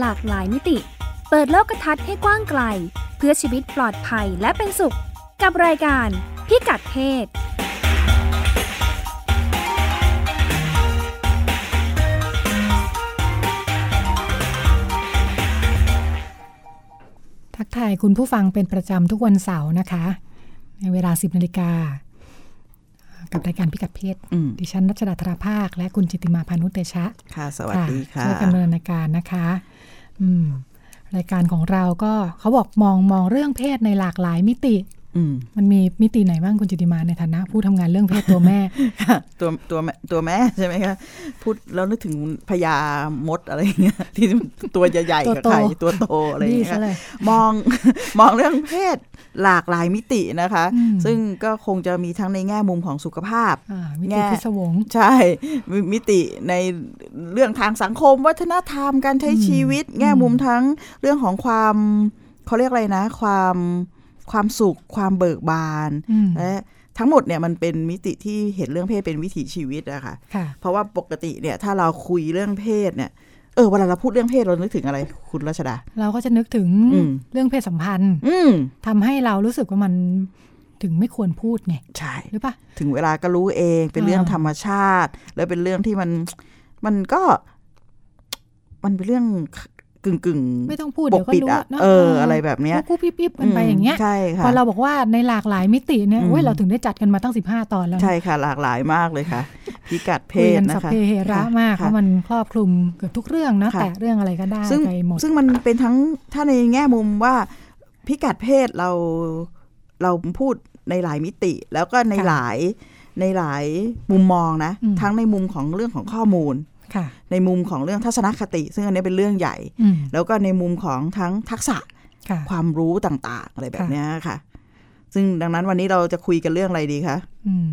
หลากหลายมิติ เปิดโลกทัศน์ให้กว้างไกล เพื่อชีวิตปลอดภัยและเป็นสุข กับรายการพิกัดเพศทักทายคุณผู้ฟังเป็นประจำทุกวันเสาร์นะคะ ในเวลา 10นาฬิกา กับรายการพิกัดเพศอืมดิฉันรัชดาธราภาค และคุณจิตติมาพานุเตชะ ค่ะ สวัสดีค่ะช่วยกันดำเนินรายการนะคะอืม รายการของเราก็เขาบอกมองมองเรื่องเพศในหลากหลายมิติ มมันมีมิติไหนบ้างคุณจิตติมาในฐานะ ผู้ทำงานเรื่องเพศตัวแม่ค่ะตัวตัวแม่ตัวแม่ใช่ไหมคะพูดแล้วนึกถึงพญามดอะไรอย่างเงี้ยที่ตัวใหญ่ๆกับตัวโตไข่ตัวโตอะไรอย่างดีเงี้ซะยเลยมองมองเรื่องเพศหลากหลายมิตินะคะอืมซึ่งก็คงจะมีทั้งในแง่มุมของสุขภาพอ่ามิแง่ติพิศวงใช่มมิติในเรื่องทางสังคม วัฒนธรรมการใช้อืมชีวิต แง่มุมทั้งเรื่องของความเขาเรียกอะไรนะ ความ ความสุขความเบิกบานอืมและทั้งหมดเนี่ยมันเป็นมิติที่เห็นเรื่องเพศเป็นวิถีชีวิตอะค่ะค่ะ เพราะว่าปกติเนี่ยถ้าเราคุยเรื่องเพศเนี่ยเออเวลาเราพูดเรื่องเพศเรานึกถึงอะไร คุณรัชดา เราก็จะนึกถึงอืมเรื่องเพศสัมพันธ์ อืมทำให้เรารู้สึกว่ามันถึงไม่ควรพูดไงใช่หรือปะถึงเวลาก็รู้เองเป็นเรื่องอ่าธรรมชาติ แล้วเป็นเรื่องที่มันมันก็มันเป็นเรื่อง กึ่งกึ่งๆไม่ต้องพูดปเดี๋กยวก็ปิดรู้อะเนอะเออ อะไรแบบเนี้ยกูปิ๊บปิ๊บกันไปอย่างเงี้ยใช่ค่ะพอเราบอกว่าในหลากหลายมิติเนี่ยอืมโอ้ยเราถึงได้จัดกันมาตั้ง 15 ตอนแล้วนะใช่ค่ะ หลากหลายมากเลยค่ะพิกัดเพคุยศกันนะสัพคะเพเหระมากเพค่ะราะมันครอบคลุมเกือบทุกเรื่องเนอะค่ะแต่เรื่องอะไรก็ได้ซึ่งไปหมดซึ่งมันเป็นทั้งถ้าในแง่มุมว่าพิกัดเพศเราเราพูดในหลายมิติ แล้วก็ในค่ะหลายในหลายมุมมองนะอืมทั้งในมุมของเรื่องของข้อมูลค่ะ ในมุมของเรื่องทัศนคติ ซึ่งอันนี้เป็นเรื่องใหญ่อืมแล้วก็ในมุมของทั้งทักษะค่ะความรู้ต่าง ๆ อะไรแบบค่ะเนี้ยค่ะ ซึ่งดังนั้นวันนี้เราจะคุยกันเรื่องอะไรดีคะอืม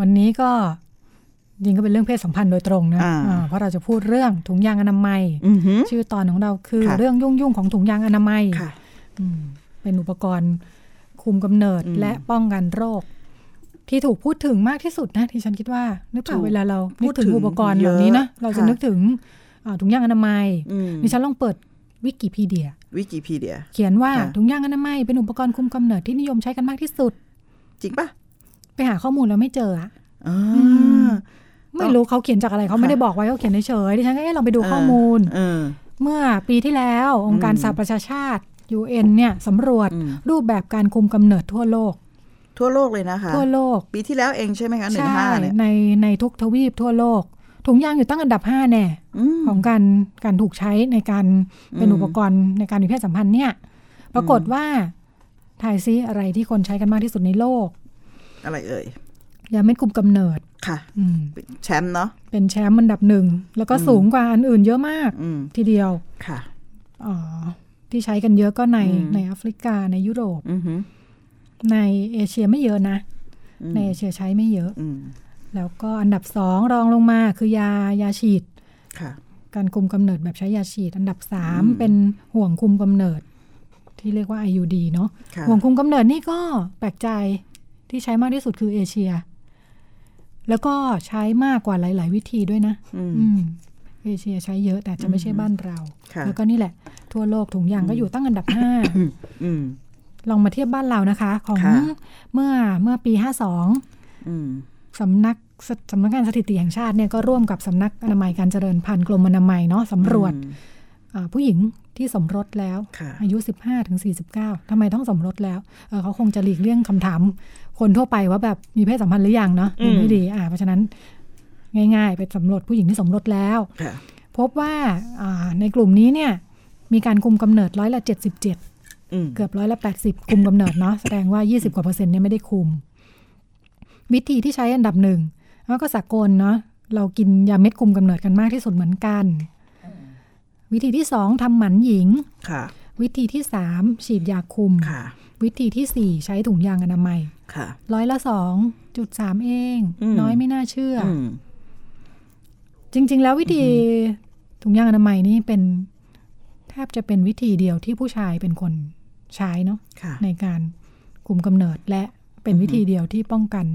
วันนี้ก็จริงก็เป็นเรื่องเพศสัมพันธ์โดยตรงนะอ่าอ่าเพราะเราจะพูดเรื่องถุงยางอนามัยอือหือชื่อตอนของเราคือค่ะเรื่องยุ่งยุ่งๆของถุงยางอนามัยค่ะอืมเป็นอุปกรณ์คุมกำเนิดอืมและป้องกันโรค ที่ถูกพูดถึงมากที่สุดนะที่ฉันคิดว่านึกเปล่าถูกเวลาเราพูนึดกถึงถึงอุปกรณ์เหล่านี้นะเยอะเราจะค่ะนึกถึงอ่าถุงยางอนามัยอืมดิฉันลองเปิดวิกิพีเดีย วิกิพีเดีย เขียนว่าค่ะถุงยางอนามัยเป็นอุปกรณ์คุมกำเนิดที่นิยมใช้กันมากที่สุด จริงปะไปหาข้อมูลแล้วไม่เจออะอ่ามไม่รู้เขาเขียนจากอะไรเขาไม่ได้บอกไว้เขาเขียนเฉยๆดิฉันก็เอ๊ะลองไปดูข้อมูลเออเมื่อปีที่แล้วองค์การอืมสหประชาชาติ UN เนี่ยสำรวจอืมรูปแบบการคุมกำเนิดทั่วโลก ทั่วโลกเลยนะคะ ทั่วโลก ปีที่แล้วเองใช่ไหมคะหนึ่งใช่ห้าเนี่ยในในทุกทวีปทั่วโลก ถุงยางอยู่ตั้งอันดับ5แน่อืมของการการถูกใช้ในการเป็นอืมอุปกรณ์ในการมีเพศสัมพันธ์เนี่ย ปรากฏว่าทายซิอะไรที่คนใช้กันมากที่สุดในโลก อะไรเอ่ยยาเม็ดคุมกำเนิดค่ะอืมเป็นแชมป์เนาะเป็นแชมป์อันดับหนึ่งแล้วก็อืมสูงกว่าอันอื่นเยอะมากอืมทีเดียวค่ะอ๋อที่ใช้กันเยอะก็ในอืมในแอฟริกาในยุโรปอือหือ ในเอเชียไม่เยอะนะอืมในเอเชียใช้ไม่เยอะอืมแล้วก็อันดับสองรองลงมาคือยายาฉีดค่ะการคุมกำเนิดแบบใช้ยาฉีด อันดับสามอืมเป็นห่วงคุมกำเนิด ที่เรียกว่า IUD เนาะค่ะห่วงคุมกำเนิดนี่ก็แปลกใจที่ใช้มากที่สุดคือเอเชีย แล้วก็ใช้มากกว่าหลาย ๆ วิธีด้วยนะอืมอืมเอเชียใช้เยอะแต่จะไม่ใช่บ้านเราค่ะแล้วก็นี่แหละ ทั่วโลกถุงยางก็อยู่ตั้งอันดับห้าอืม ลองมาเทียบบ้านเรานะคะ ของค่ะเมื่อเมื่อปี52อืมสำนักสสำนักงานสถิติแห่งชาติเนี่ยก็ร่วมกับสำนักอนามัยการเจริญพันธุ์กรมอนามัยเนาะสำรวจอืมอ่าผู้หญิงที่สมรสแล้วค่ะอายุ 15ถึง49ทำไมต้องสมรสแล้วเออเขาคงจะหลีกเลี่ยงคำถาม คนทั่วไปว่าแบบมีเพศสัมพันธ์หรือยังเนาะดูไม่ดีอ่าเพราะฉะนั้นง่าย ๆ ไปสำรวจผู้หญิงที่สมรสแล้วค่ะพบว่าอ่าในกลุ่มนี้เนี่ย มีการคุมกำเนิดร้อยละ 77อืม เกือบร้อยละ80คุมกำเนิดเนาะแสดงว่า 20 กว่าเปอร์เซ็นต์เนี่ยไม่ได้คุม วิธีที่ใช้อันดับหนึ่งแล้วก็สากลเนาะเรากินยาเม็ดคุมกำเนิดกันมากที่สุดเหมือนกัน วิธีที่สองทำหมันหญิงค่ะ วิธีที่สามฉีดยาคุมค่ะ วิธีที่สี่ใช้ถุงยางอนามัยค่ะ ร้อยละสองจุดสามเองอืมน้อยไม่น่าเชื่อออืมจริง ๆ แล้ววิธีถุงยางอนามัยนี่เป็นแทบจะเป็นวิธีเดียวที่ผู้ชายเป็นคน ใช้เนาะค่ะในการคุมกำเนิดและเป็นวิธีเดียวที่ป้องกัน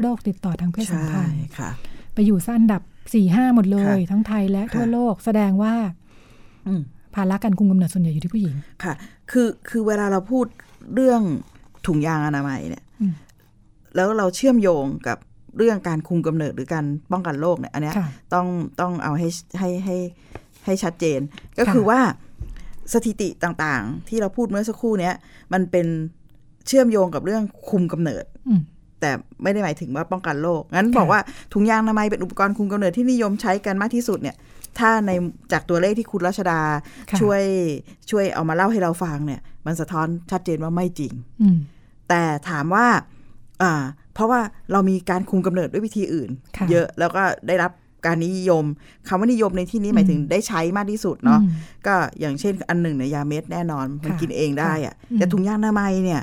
โรคติดต่อทางเพศสัมใช่พันธ์ค่ะไปอยู่สั้นดับสี่ห้าหมดเลยค่ะทั้งไทยและค่ะทั่วโลกแสดงว่าอืมภาระการคุมกำเนิดส่วนใหญ่อยู่ที่ผู้หญิงค่ะ คือคือเวลาเราพูดเรื่องถุงยางอนามัยเนี่ยอืมแล้วเราเชื่อมโยงกับเรื่องการคุมกำเนิดหรือการป้องกันโรคเนี่ยอันเนี้ยค่ะต้องต้องเอาให้ให้ให้ให้ชัดเจน ก็ค่ะคือว่า สถิติต่างๆ ที่เราพูดเมื่อสักครู่เนี้ยมันเป็นเชื่อมโยงกับเรื่องคุมกำเนิดอืมแต่ไม่ได้หมายถึงว่าป้องกันโรคงั้นค่ะบอกว่าถุงยางอนามัยเป็นอุปกรณ์คุมกำเนิดที่นิยมใช้กันมากที่สุดเนี่ย ถ้าในจากตัวเลขที่คุณรัชดาค่ะช่วยช่วยเอามาเล่าให้เราฟังเนี่ย มันสะท้อนชัดเจนว่าไม่จริงอืมแต่ถามว่า อ่า เพราะว่าเรามีการคุมกำเนิดด้วยวิธีอื่นค่ะเยอะแล้วก็ได้รับ การนิยมคำว่านิยมในที่นี้หมายถึงได้ใช้มากที่สุดเนาะอืมก็อย่างเช่นอันหนึ่งเนี่ยยาเม็ดแน่นอนมันค่ะกินเองได้อะอืมแต่ถุงยางอนามัยเนี่ย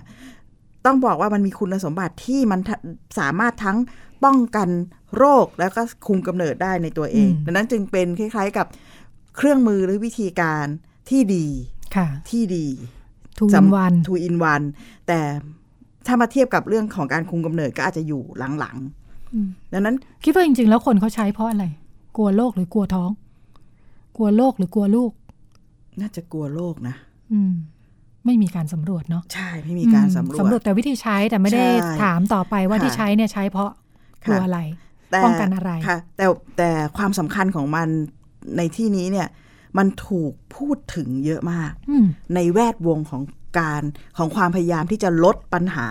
ต้องบอกว่ามันมีคุณสมบัติที่มันทะสามารถทั้งป้องกันโรคแล้วก็คุมกำเนิดได้ในตัวเอง ดังนั้นจึงเป็นคล้าย ๆกับเครื่องมือหรือวิธีการที่ดีค่ะ ที่ดีทูอินวันทูอินวันแต่ถ้ามาเทียบกับเรื่องของการคุมกำเนิดก็อาจจะอยู่หลังอืมๆ ดังนั้น คิดว่าจริง ๆ แล้วคนเขาใช้เพราะอะไร กลัวโรคหรือกลัวท้อง กลัวโรคหรือกลัวลูก น่าจะกลัวโรคนะอืม ไม่มีการสำรวจเนาะใช่ไม่มีการสำรวจสำรวจแต่วิธีใช้แต่ไม่ได้ใช่ถามต่อไปว่าค่ะที่ใช้เนี่ยใช้เพราะกลัวค่ะอะไรแต่ป้องกันอะไรค่ะ แต่แต่ความสำคัญของมันในที่นี้เนี่ย มันถูกพูดถึงเยอะมากอืมในแวดวงของการของความพยายามที่จะลดปัญหา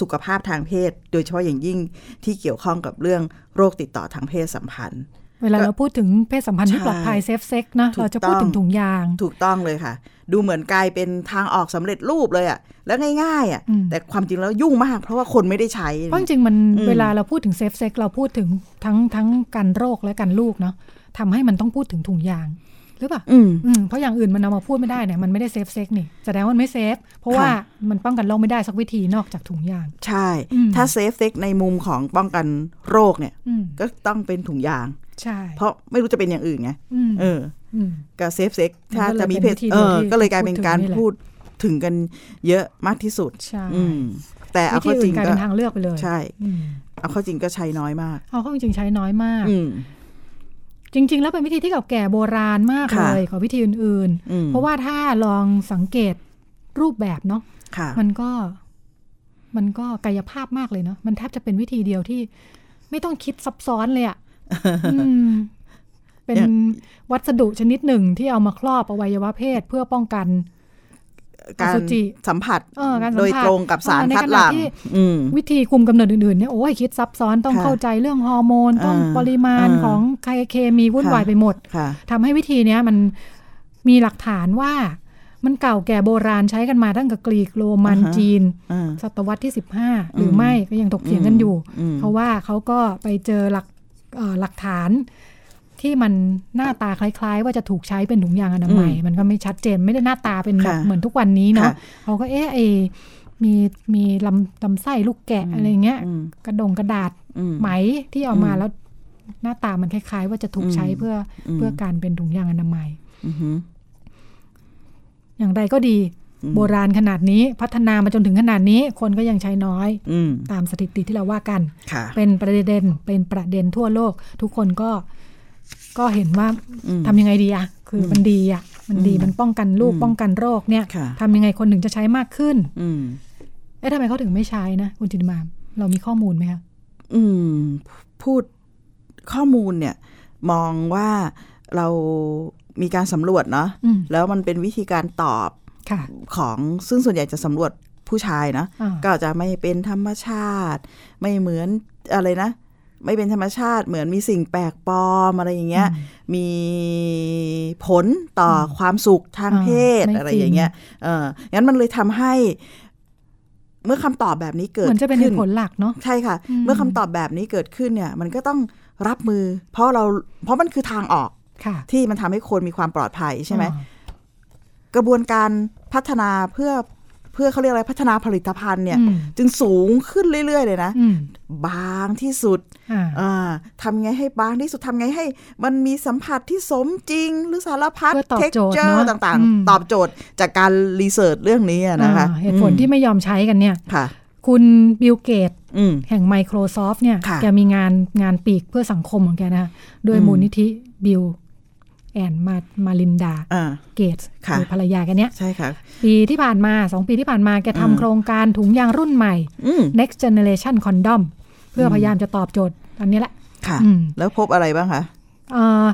สุขภาพทางเพศ โดยเฉพาะอย่างยิ่งที่เกี่ยวข้องกับเรื่องโรคติดต่อทางเพศสัมพันธ์ เวลาเราพูดถึงเพศสัมพันธ์ที่ใช่ปลอดภัย safe sex นะถูกเราจะพูดต้องถึงถุงยาง ถูกต้องเลยค่ะ ดูเหมือนกลายเป็นทางออกสำเร็จรูปเลยอะแล้วง่ายๆอะอืมแต่ความจริงแล้วยุ่งมาก เพราะว่าคนไม่ได้ใช้เพราะจริงๆมันอืมเวลาเราพูดถึง safe sex เราพูดถึงทั้งทั้งการโรคและการลูกเนาะทำให้มันต้องพูดถึงถุงยาง หรือเปล่าอืมอืมเพราะอย่างอื่นมันเอามาพูดไม่ได้เนี่ยมันไม่ได้ safe sex นี่แสดงว่ามันไม่ safe เพราะค่ะว่ามันป้องกันโรคไม่ได้สักวิธีนอกจากถุงยาง ใช่อืมถ้า safe sex ในมุมของป้องกันโรคเนี่ยอืมก็ต้องเป็นถุงยางใช่ เพราะไม่รู้จะเป็นอย่างอื่นไงอืมเอออืมกับเซฟเซ็กมันถ้าก็เลยจะมีเป็นเพศวิธีเอเดียวอที่ก็เลยกลายเป็นการพูดถึงนี่แหละพูดถึงกันเยอะมากที่สุดใช่อืมแต่เอาวิธีเข้าจอื่รินงกลายก็เป็นทางเลือกไปเลย ใช่อืมเอาเข้าจริงก็ใช้น้อยมาก เอาเข้าจริงๆใช้น้อยมากอืม จริง ๆ แล้วเป็นวิธีที่เก่าแก่โบราณมากค่ะเลยกว่าวิธีอื่นอืมๆเพราะว่าถ้าลองสังเกตรูปแบบเนาะค่ะมันก็ มันก็กายภาพมากเลยเนาะมันแทบจะเป็นวิธีเดียวที่ ไม่ต้องคิดซับซ้อนเลยอะ่ะอืมเป็นอย่างวัสดุชนิดหนึ่งที่เอามาครอบอวัยวะเพศเพื่อป้องกัน การอสุจิสัมผัสเออการสัมผัสโดยตรงกับสารเออในคัดขณะหลั่งที่อืมวิธีคุมกำเนิดอื่นๆเนี่ยโอ้ยคิดซับซ้อนต้องค่ะเข้าใจเรื่องฮอร์โมน ต้องอ่าปริมาณอ่าของไคเคมีวุ่นวายค่ะไปหมดค่ะทำให้วิธีเนี้ยมันมีหลักฐานว่ามันเก่าแก่โบราณใช้กันมาตั้งแต่กรีกโรมันอ่าฮะจีนอ่าศตวรรษที่ 15 หรือไม่ก็ยังถกเถียงกันอยู่อืมเพราะว่าเขาก็ไปเจอหลักเอ่อหลักฐาน ที่มันหน้าตาคล้ายๆ ว่าจะถูกใช้เป็นถุงยางอนามัยอืมมันก็ไม่ชัดเจนไม่ได้หน้าตาเป็นแบบค่ะเหมือนทุกวันนี้เนาะค่ะเขาก็เอ๊ะไอมีมีลำลำไส้ลูกแกะอะไรเงี้ยอืมกระดงกระดาษอืมไหมที่เอามาอืมแล้วหน้าตามันคล้าย ๆ ว่าจะถูกใช้อืมเพื่ออมเพื่อการเป็นถุงยางอนามัยอือหืออย่างไรก็ดีอืมโบราณขนาดนี้พัฒนามาจนถึงขนาดนี้คนก็ยังใช้น้อยอืมตามสถิติที่เราว่ากันค่ะเป็นประเด็นเป็นประเด็นทั่วโลก ทุกคนก็ ก็เห็นว่าอืมทำยังไงดีอะคืออมมันดีอะมันดีอืมมันป้องกันลูกอืมป้องกันโรคเนี่ยค่ะทำยังไงคนหนึ่งจะใช้มากขึ้น อืมเอ๊ะทำไมเขาถึงไม่ใช้นะคุณจินมา เรามีข้อมูลไหมคะอืม พูดข้อมูลเนี่ย มองว่าเรามีการสำรวจเนาะอืมแล้วมันเป็นวิธีการตอบค่ะของซึ่งส่วนใหญ่จะสำรวจผู้ชายนะอ่าก็จะไม่เป็นธรรมชาติ ไม่เหมือนอะไรนะ ไม่เป็นธรรมชาติเหมือนมีสิ่งแปลกปลอมอะไรอย่างเงี้ย มีผลต่ออความสุขทางเพศอ่าไม่อะไรอย่างเงี้ย เอองั้นมันเลยทำให้เมื่อคำตอบแบบนี้เกิดเหมือนจะเป็นเหขึ้นตุผลหลักเนาะใช่ค่ะอืมเมื่อคำตอบแบบนี้เกิดขึ้นเนี่ย มันก็ต้องรับมือ เพราะเราเพราะมันคือทางออกค่ะที่มันทำให้คนมีความปลอดภัยใช่ไหมอ่ากระบวนการพัฒนาเพื่อเพื่อเขาเรียกอะไรพัฒนาผลิตภัณฑ์เนี่ยอืมจึงสูงขึ้นเรื่อย ๆ เลยนะอืมบางที่สุดอ่าอ่าทำไงให้บางที่สุดทำไงให้ มันมีสัมผัสที่สมจริง หรือสารพัดเพื่อตอบโจทย์ texture เนอะต่างอืมๆตอบโจทย์จากการ research เรื่องนี้อะนะคะอ่าเหตุผลที่อืไม่ยอมใช้กันเนี่ยค่ะ คุณบิลเกตส์อืมแห่ง Microsoft เนี่ยค่ะแกมีงานงานปีกเพื่อสังคมของแกนะ โดยอืมมูลนิธิบิล แอนมามาลินดาอ่าเกตส์ค่ะคือภรรยาแกันเนี้ยใช่ค่ะปีที่ผ่านมาสองปีที่ผ่านมาแกอืมทำโครงการถุงยางรุ่นใหม่อืม next generation condom เพื่อพยายามจะตอบโจทย์อันนี้แหละ ค่ะอืมแล้วพบอะไรบ้างคะเอ่อ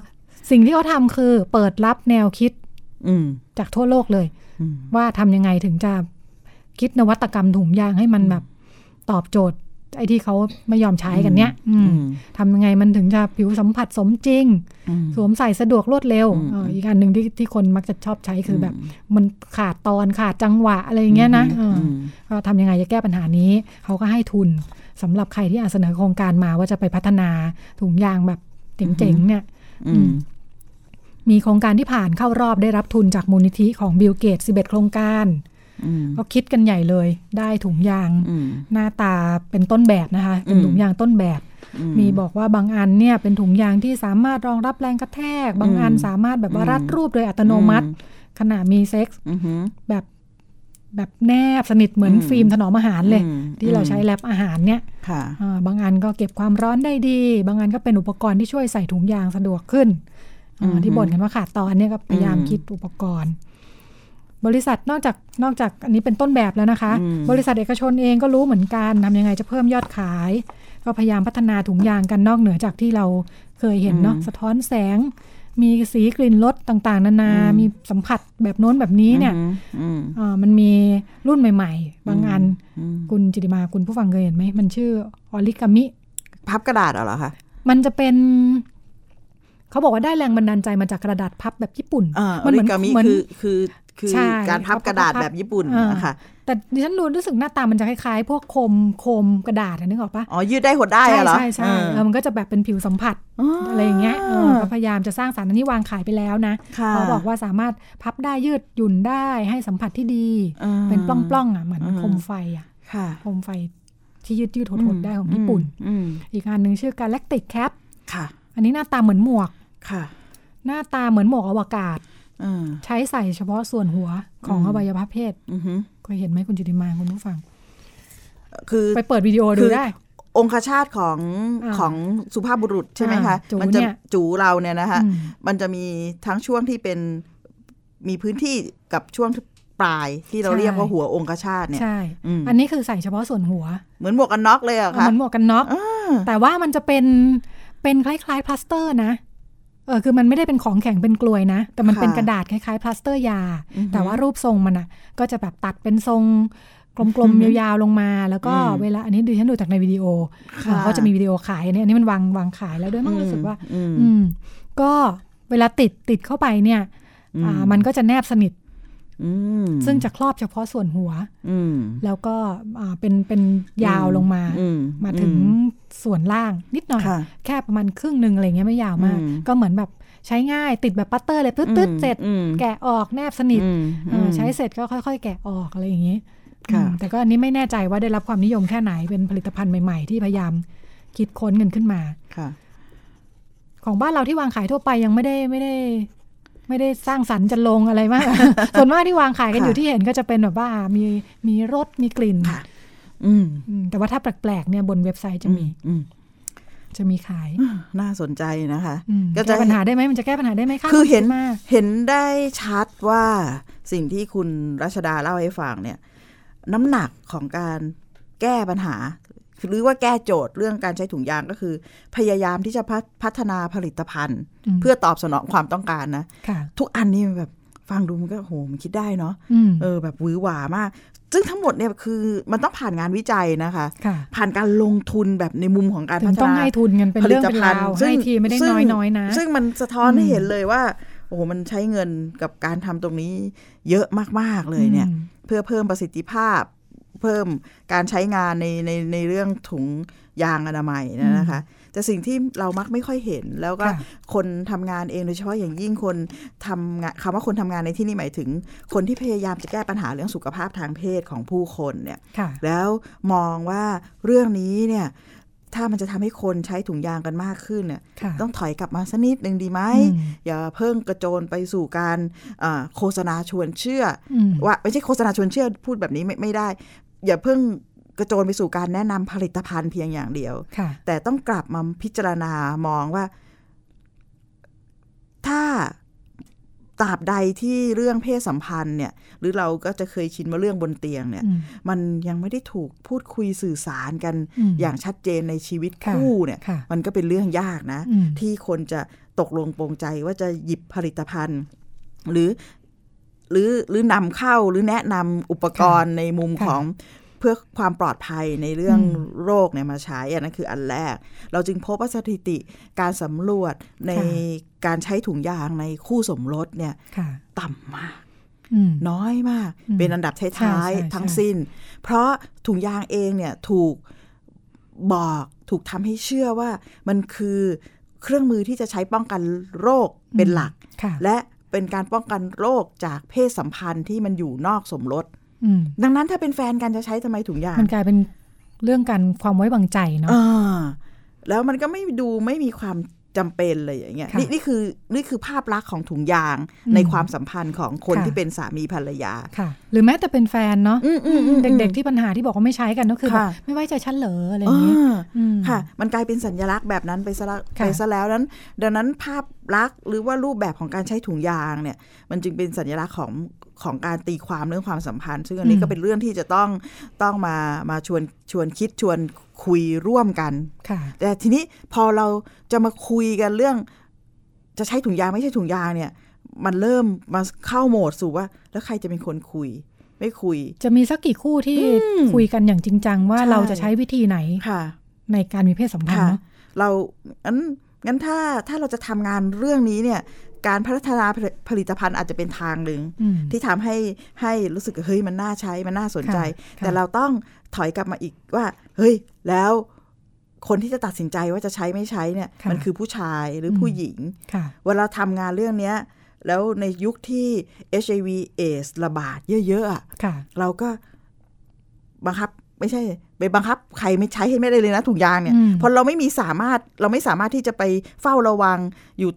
สิ่งที่เขาทำคือเปิดรับแนวคิดอืมจากทั่วโลกเลยอืมว่าทำยังไงถึงจะคิดนวัตกรรมถุงยางให้มันแบบตอบโจทย์ ไอ้ที่เขาไม่ยอมใช้กันเนี้ยอืมอืมทำยังไงมันถึงจะผิวสัมผัสสมจริงอืมสวมใส่สะดวกรวดเร็วอืมเอ่ออีกอันหนึ่งที่ที่คนมักจะชอบใช้คือแบบ มันขาดตอนขาดจังหวะอะไรอย่างเงี้ยนะเอออมก็ทำยังไงจะแก้ปัญหานี้ เขาก็ให้ทุนสำหรับใครที่อาจเสนอโครงการมาว่าจะไปพัฒนาถุงยางแบบเจ๋งๆเนี่ยอืมมีโครงการที่ผ่านเข้ารอบได้รับทุนจากมูลนิธิของบิลเกต11 โครงการอืม ก็คิดกันใหญ่เลย ได้ถุงยางอืมหน้าตาเป็นต้นแบบนะคะ เป็นอืมถุงยางต้นแบบ มีบอกว่าบางอันเนี่ยเป็นถุงยางที่สามารถรองรับแรงกระแทก บางอันอืมสามารถแบบว่าอืมรัดรูปโดยอัตโนมัติขณะมีเซ็กส์อืมอืมแบบแบบแนบสนิทเหมือนอืมฟิล์มถนอมอาหารเลยอืมที่เราใช้แรปอาหารเนี่ยค่ะอ่าบางอันก็เก็บความร้อนได้ดี บางอันก็เป็นอุปกรณ์ที่ช่วยใส่ถุงยางสะดวกขึ้นอ่าอืมที่บ่นกันว่าขาดตอนเนี่ยก็พยายามอืมคิดอุปกรณ์ บริษัทนอกจากนอกจากอันนี้เป็นต้นแบบแล้วนะคะอืมบริษัทเอกชนเองก็รู้เหมือนกันทำยังไงจะเพิ่มยอดขาย ก็พยายามพัฒนาถุงยางกันนอกเหนือจากที่เราเคยเห็นเนาะสะท้อนแสง มีสีกลิ่นรสต่างๆ นานา มีสัมผัสแบบโน้นแบบนี้เนี่ยอืมอืมอ่ามันมีรุ่นใหม่ ๆ บางอันอืมคุณจิติมาคุณผู้ฟังเคยเห็นไหม มันชื่อออริกามิ พับกระดาษเหรอคะ มันจะเป็นเขาบอกว่าได้แรงบันดาลใจมาจากกระดาษพับแบบญี่ปุ่นอ่าอมัอเหริมืนกามิเหมืนคือคือ คือใช่การพับกระดาษพับแบบญี่ปุ่นอ่านนะคะแต่ดิฉันดูรู้สึกหน้าตามันจะคล้ายๆ พวกโคมโคมกระดาษอะนึกออกปะอ๋อ ยืดได้หดได้ใช่อะเหรอ ใช่ใช่เออเออมันก็จะแบบเป็นผิวสัมผัสอ๋อออะไรอย่างเงี้ยเออก็พยายามจะสร้างสรรค์อันนี้วางขายไปแล้วนะค่ะเขาบอกว่าสามารถพับได้ยืดหยุ่นได้ให้สัมผัสที่ดีอ่าเป็นปล้องๆอะเหมือนอืมโคมไฟอะค่ะโคมไฟที่ยืดยืดๆหดๆได้ของญี่ปุ่นอืมอีกอันหนึ่งชื่อ Galactic Cap ค่ะ อันนี้หน้าตาเหมือนหมวกค่ะ หน้าตาเหมือนหมวกอวกาศอ่า ใช้ใส่เฉพาะส่วนหัวของอืมอวัยวะเพศอือหือเคยเห็นไหมคุณจิติมาคุณผู้ฟัง คือไปเปิดวิดีโอดูคือได้ องคชาตของอ่าของสุภาพบุรุษใช่ไหมคะอ่าจูมัจะเนี่ยจูเราเนี่ยนะคะอืมมันจะมีทั้งช่วงที่เป็นมีพื้นที่กับช่วงปลายที่เราเรียกว่าหัวองคชาตเนี่ยใช่อืมอันนี้คือใส่เฉพาะส่วนหัว เหมือนหมวกกันน็อกเลยอะค่ะเหมือนหมวกกันน็อกอ่าแต่ว่ามันจะเป็นเป็นคล้ายๆพลาสเตอร์นะ เออคือมันไม่ได้เป็นของแข็งเป็นกรวยนะ แต่มันเป็นกระดาษคล้ายๆพลาสเตอร์ยา แต่ว่ารูปทรงมันอะ ก็จะแบบตัดเป็นทรงกลมๆยาวๆลงมา แล้วก็เวลาอันนี้ดูฉันดูจากในวิดีโออ่าเขาจะมีวิดีโอขายอันนี้อันนี้มันวางวางขายแล้วด้วยมั้งรู้สึกว่า อืมอืมก็เวลาติดติดเข้าไปเนี่ยอ่ามันก็จะแนบสนิทอืม ซึ่งจะครอบเฉพาะส่วนหัวอืมแล้วก็อ่าเป็นเป็นยาวลงมาอืมาถึงอืมส่วนล่างนิดหน่อยค่ะแค่ประมาณครึ่งหนึ่งอะไรเงี้ยไม่ยาวมากอืมก็เหมือนแบบใช้ง่ายติดแบบปัตเตอร์เลยตึ๊ดๆเสร็จอืมแกะออกแนบสนิทอืมเออใช้เสร็จก็ค่อย ๆ แกะออกอะไรอย่างนี้ค่ะอืมแต่ก็อันนี้ไม่แน่ใจว่าได้รับความนิยมแค่ไหนเป็นผลิตภัณฑ์ใหม่ๆ ที่พยายามคิดค้นกันขึ้นมาค่ะ ของบ้านเราที่วางขายทั่วไปยังไม่ได้ไม่ได้ ไม่ได้สร้างสรรค์จะลงอะไรมาก ส่วนมากที่วางขายกันค่ะอยู่ที่เห็นก็จะเป็นแบบว่ามีมีรสมีกลิ่นค่ะอืมอืมแต่ว่าถ้าแปลกๆเนี่ยบนเว็บไซต์จะมีอืมจะมีขายน่าสนใจนะคะอืมก็จะแก้ปัญหาได้ไหมมันจะแก้ปัญหาได้ไหมคะคือเห็นณมากเห็นได้ชัดว่าสิ่งที่คุณรัชดาเล่าให้ฟังเนี่ย น้ำหนักของการแก้ปัญหา หรือว่าแก้โจทย์เรื่องการใช้ถุงยางก็คือ พยายามที่จะพัฒพัฒนาผลิตภัณฑ์มเพื่อตอบสนองความต้องการนะค่ะทุกอันนี่มันแบบฟังดูมันก็โหมันคิดได้เนาะอืมเออแบบหวือหวามาก ซึ่งทั้งหมดเนี่ยคือมันต้องผ่านงานวิจัยนะคะค่ะผ่านการลงทุนแบบในมุมของการถึพังฒต้องนาให้ทุนกันเป็นเรื่องเป็นราวให้ทีไม่ได้ซึ่งน้อยๆนะ ซึ่งมันสะท้อนให้อืมเห็นเลยว่า โอ้โหมันใช้เงินกับการทำตรงนี้เยอะมาก ๆ เลยเนี่ยอืมเพื่อเพิ่มประสิทธิภาพ เพิ่มการใช้งานในในในเรื่องถุงยางอนามัยเนยนะคะแต่สิ่งที่เรามักไม่ค่อยเห็น แล้วก็ค่ะคนทำงานเองโดยเฉพาะอย่างยิ่งคนทำงานคำว่าคนทำงานในที่นี้หมายถึง คนที่พยายามจะแก้ปัญหาเรื่องสุขภาพทางเพศของผู้คนเนี่ยค่ะแล้วมองว่าเรื่องนี้เนี่ยถ้ามันจะทำให้คนใช้ถุงยางกันมากขึ้นเนี่ยค่ะต้องถอยกลับมาสักนิดหนึ่งดีไหมอืมอย่าเพิ่งกระโจนไปสู่การอ่าโฆษณาชวนเชื่ออืมว่าไม่ใช่โฆษณาชวนเชื่อพูดแบบนี้ไม่ไม่ได้ อย่าเพิ่งกระโจนไปสู่การแนะนำผลิตภัณฑ์เพียงอย่างเดียวค่ะแต่ต้องกลับมาพิจารณามองว่า ถ้าตราบใดที่เรื่องเพศสัมพันธ์เนี่ย หรือเราก็จะเคยชินมาเรื่องบนเตียงเนี่ยอืมมันยังไม่ได้ถูกพูดคุยสื่อสารกันอืมอย่างชัดเจนในชีวิตค่ะคู่เนี่ยค่ะมันก็เป็นเรื่องยากนะอืมที่คนจะตกลงปรงใจว่าจะหยิบผลิตภัณฑ์ หรือ หรือหรือนำเข้าหรือแนะนำอุปกรณ์ในมุมค่ะของเพื่อความปลอดภัยในเรื่องอืมโรคเนี่ยมาใช้อันนั้นคืออันแรก เราจึงพบว่าสถิติการสำรวจในค่ะการใช้ถุงยางในคู่สมรสเนี่ยค่ะต่ำมากอืมน้อยมากอืมเป็นอันดับใช่ท้ายใช่ๆทั้งใช่สิ้น เพราะถุงยางเองเนี่ยถูกบอกถูกทำให้เชื่อว่ามันคือเครื่องมือที่จะใช้ป้องกันโรคเป็นหลักค่ะและ เป็นการป้องกันโรคจากเพศสัมพันธ์ที่มันอยู่นอกสมรสอืมดังนั้นถ้าเป็นแฟนกันจะใช้ทำไมถุงยางมันกลายเป็นเรื่องการความไว้วางใจเนาะอ่าแล้วมันก็ไม่ดูไม่มีความ จำเป็นเลยอย่างเงี้ยค่ะนี่นี่คือนี่คือภาพลักษณ์ของถุงยางอืมในความสัมพันธ์ของคนค่ะที่เป็นสามีภรรยาค่ะ หรือแม้แต่เป็นแฟนเนาะอืมอืมอืมเด็กๆที่ปัญหาที่บอกว่าไม่ใช้กันก็คือแบบค่ะไม่ไว้ใจฉันเหรออะไรอย่างเงี้ยอ่าอืมค่ะ มันกลายเป็นสัญลักษณ์แบบนั้นไปซะละค่ะไปซะแล้วนั้น ดังนั้นภาพลักษณ์หรือว่ารูปแบบของการใช้ถุงยางเนี่ย มันจึงเป็นสัญลักษณ์ของ ของการตีความเรื่องความสัมพันธ์ ซึ่งอันนี้ก็เป็นเรื่องที่จะต้องต้องมามาชวนชวนคิดชวนคุยร่วมกันค่ะแต่ทีนี้พอเราจะมาคุยกันเรื่อง จะใช้ถุงยางไม่ใช่ถุงยางเนี่ย มันเริ่มมาเข้าโหมดสู่ว่า แล้วใครจะเป็นคนคุย ไม่คุย จะมีสักกี่คู่ที่อืมคุยกันอย่างจริงจังว่าใช่เราจะใช้วิธีไหนค่ะ ในการมีเพศสัมพันธ์ค่ะเนาะเรางั้นงั้นถ้าถ้าเราจะทำงานเรื่องนี้เนี่ย การพัฒนาผลิตภัณฑ์อาจจะเป็นทางหนึ่งอืมที่ทำให้ให้รู้สึกเฮ้ยมันน่าใช้มันน่าสนใจค่ะแต่เราต้องถอยกลับมาอีกว่า เฮ้ย แล้วคนที่จะตัดสินใจว่าจะใช้ไม่ใช้เนี่ยค่ะมันคือผู้ชายหรืออมผู้หญิงค่ะเวลาทำงานเรื่องเนี้ย แล้วในยุคที่ HIV AIDS ระบาดเยอะๆอะค่ะเราก็บังคับไม่ใช่ไปบังคับใครไม่ใช้ให้ไม่ได้เลยนะถุงยางเนี่ยอืมเพราะเราไม่มีสามารถเราไม่สามารถที่จะไปเฝ้าระวังอยู่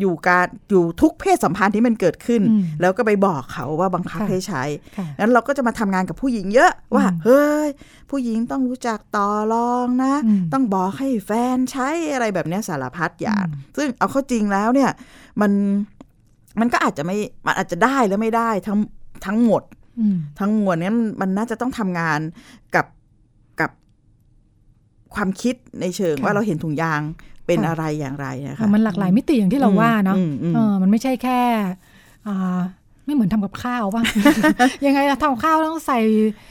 อยู่การอยู่ทุกเพศสัมพันธ์ที่มันเกิดขึ้นอืมแล้วก็ไปบอกเขาว่าบังคับค่ะให้ใช้ค่ะงั้นเราก็จะมาทำงานกับผู้หญิงเยอะว่าอืมเฮ้ย ผู้หญิงต้องรู้จักต่อรองนะอืมต้องบอกให้แฟนใช้อะไรแบบเนี้ยสารพัดอย่างอืมซึ่งเอาเข้าจริงแล้วเนี่ยมันมันก็อาจจะไม่มันอาจจะได้และไม่ได้ทั้งทั้งหมดอืมทั้งมวลเนี้ยมันมันน่าจะต้องทำงานกับกับความคิดในเชิงค่ะว่าเราเห็นถุงยาง เป็นค่ะอะไรอย่างไรนะคะมันหลากหลายมิติอย่างที่เราว่าเนาะอืมอืมเออมันไม่ใช่แค่อ่าไม่เหมือนทำกับข้าวป่ะยังไงเราทำกับข้าวต้องใส่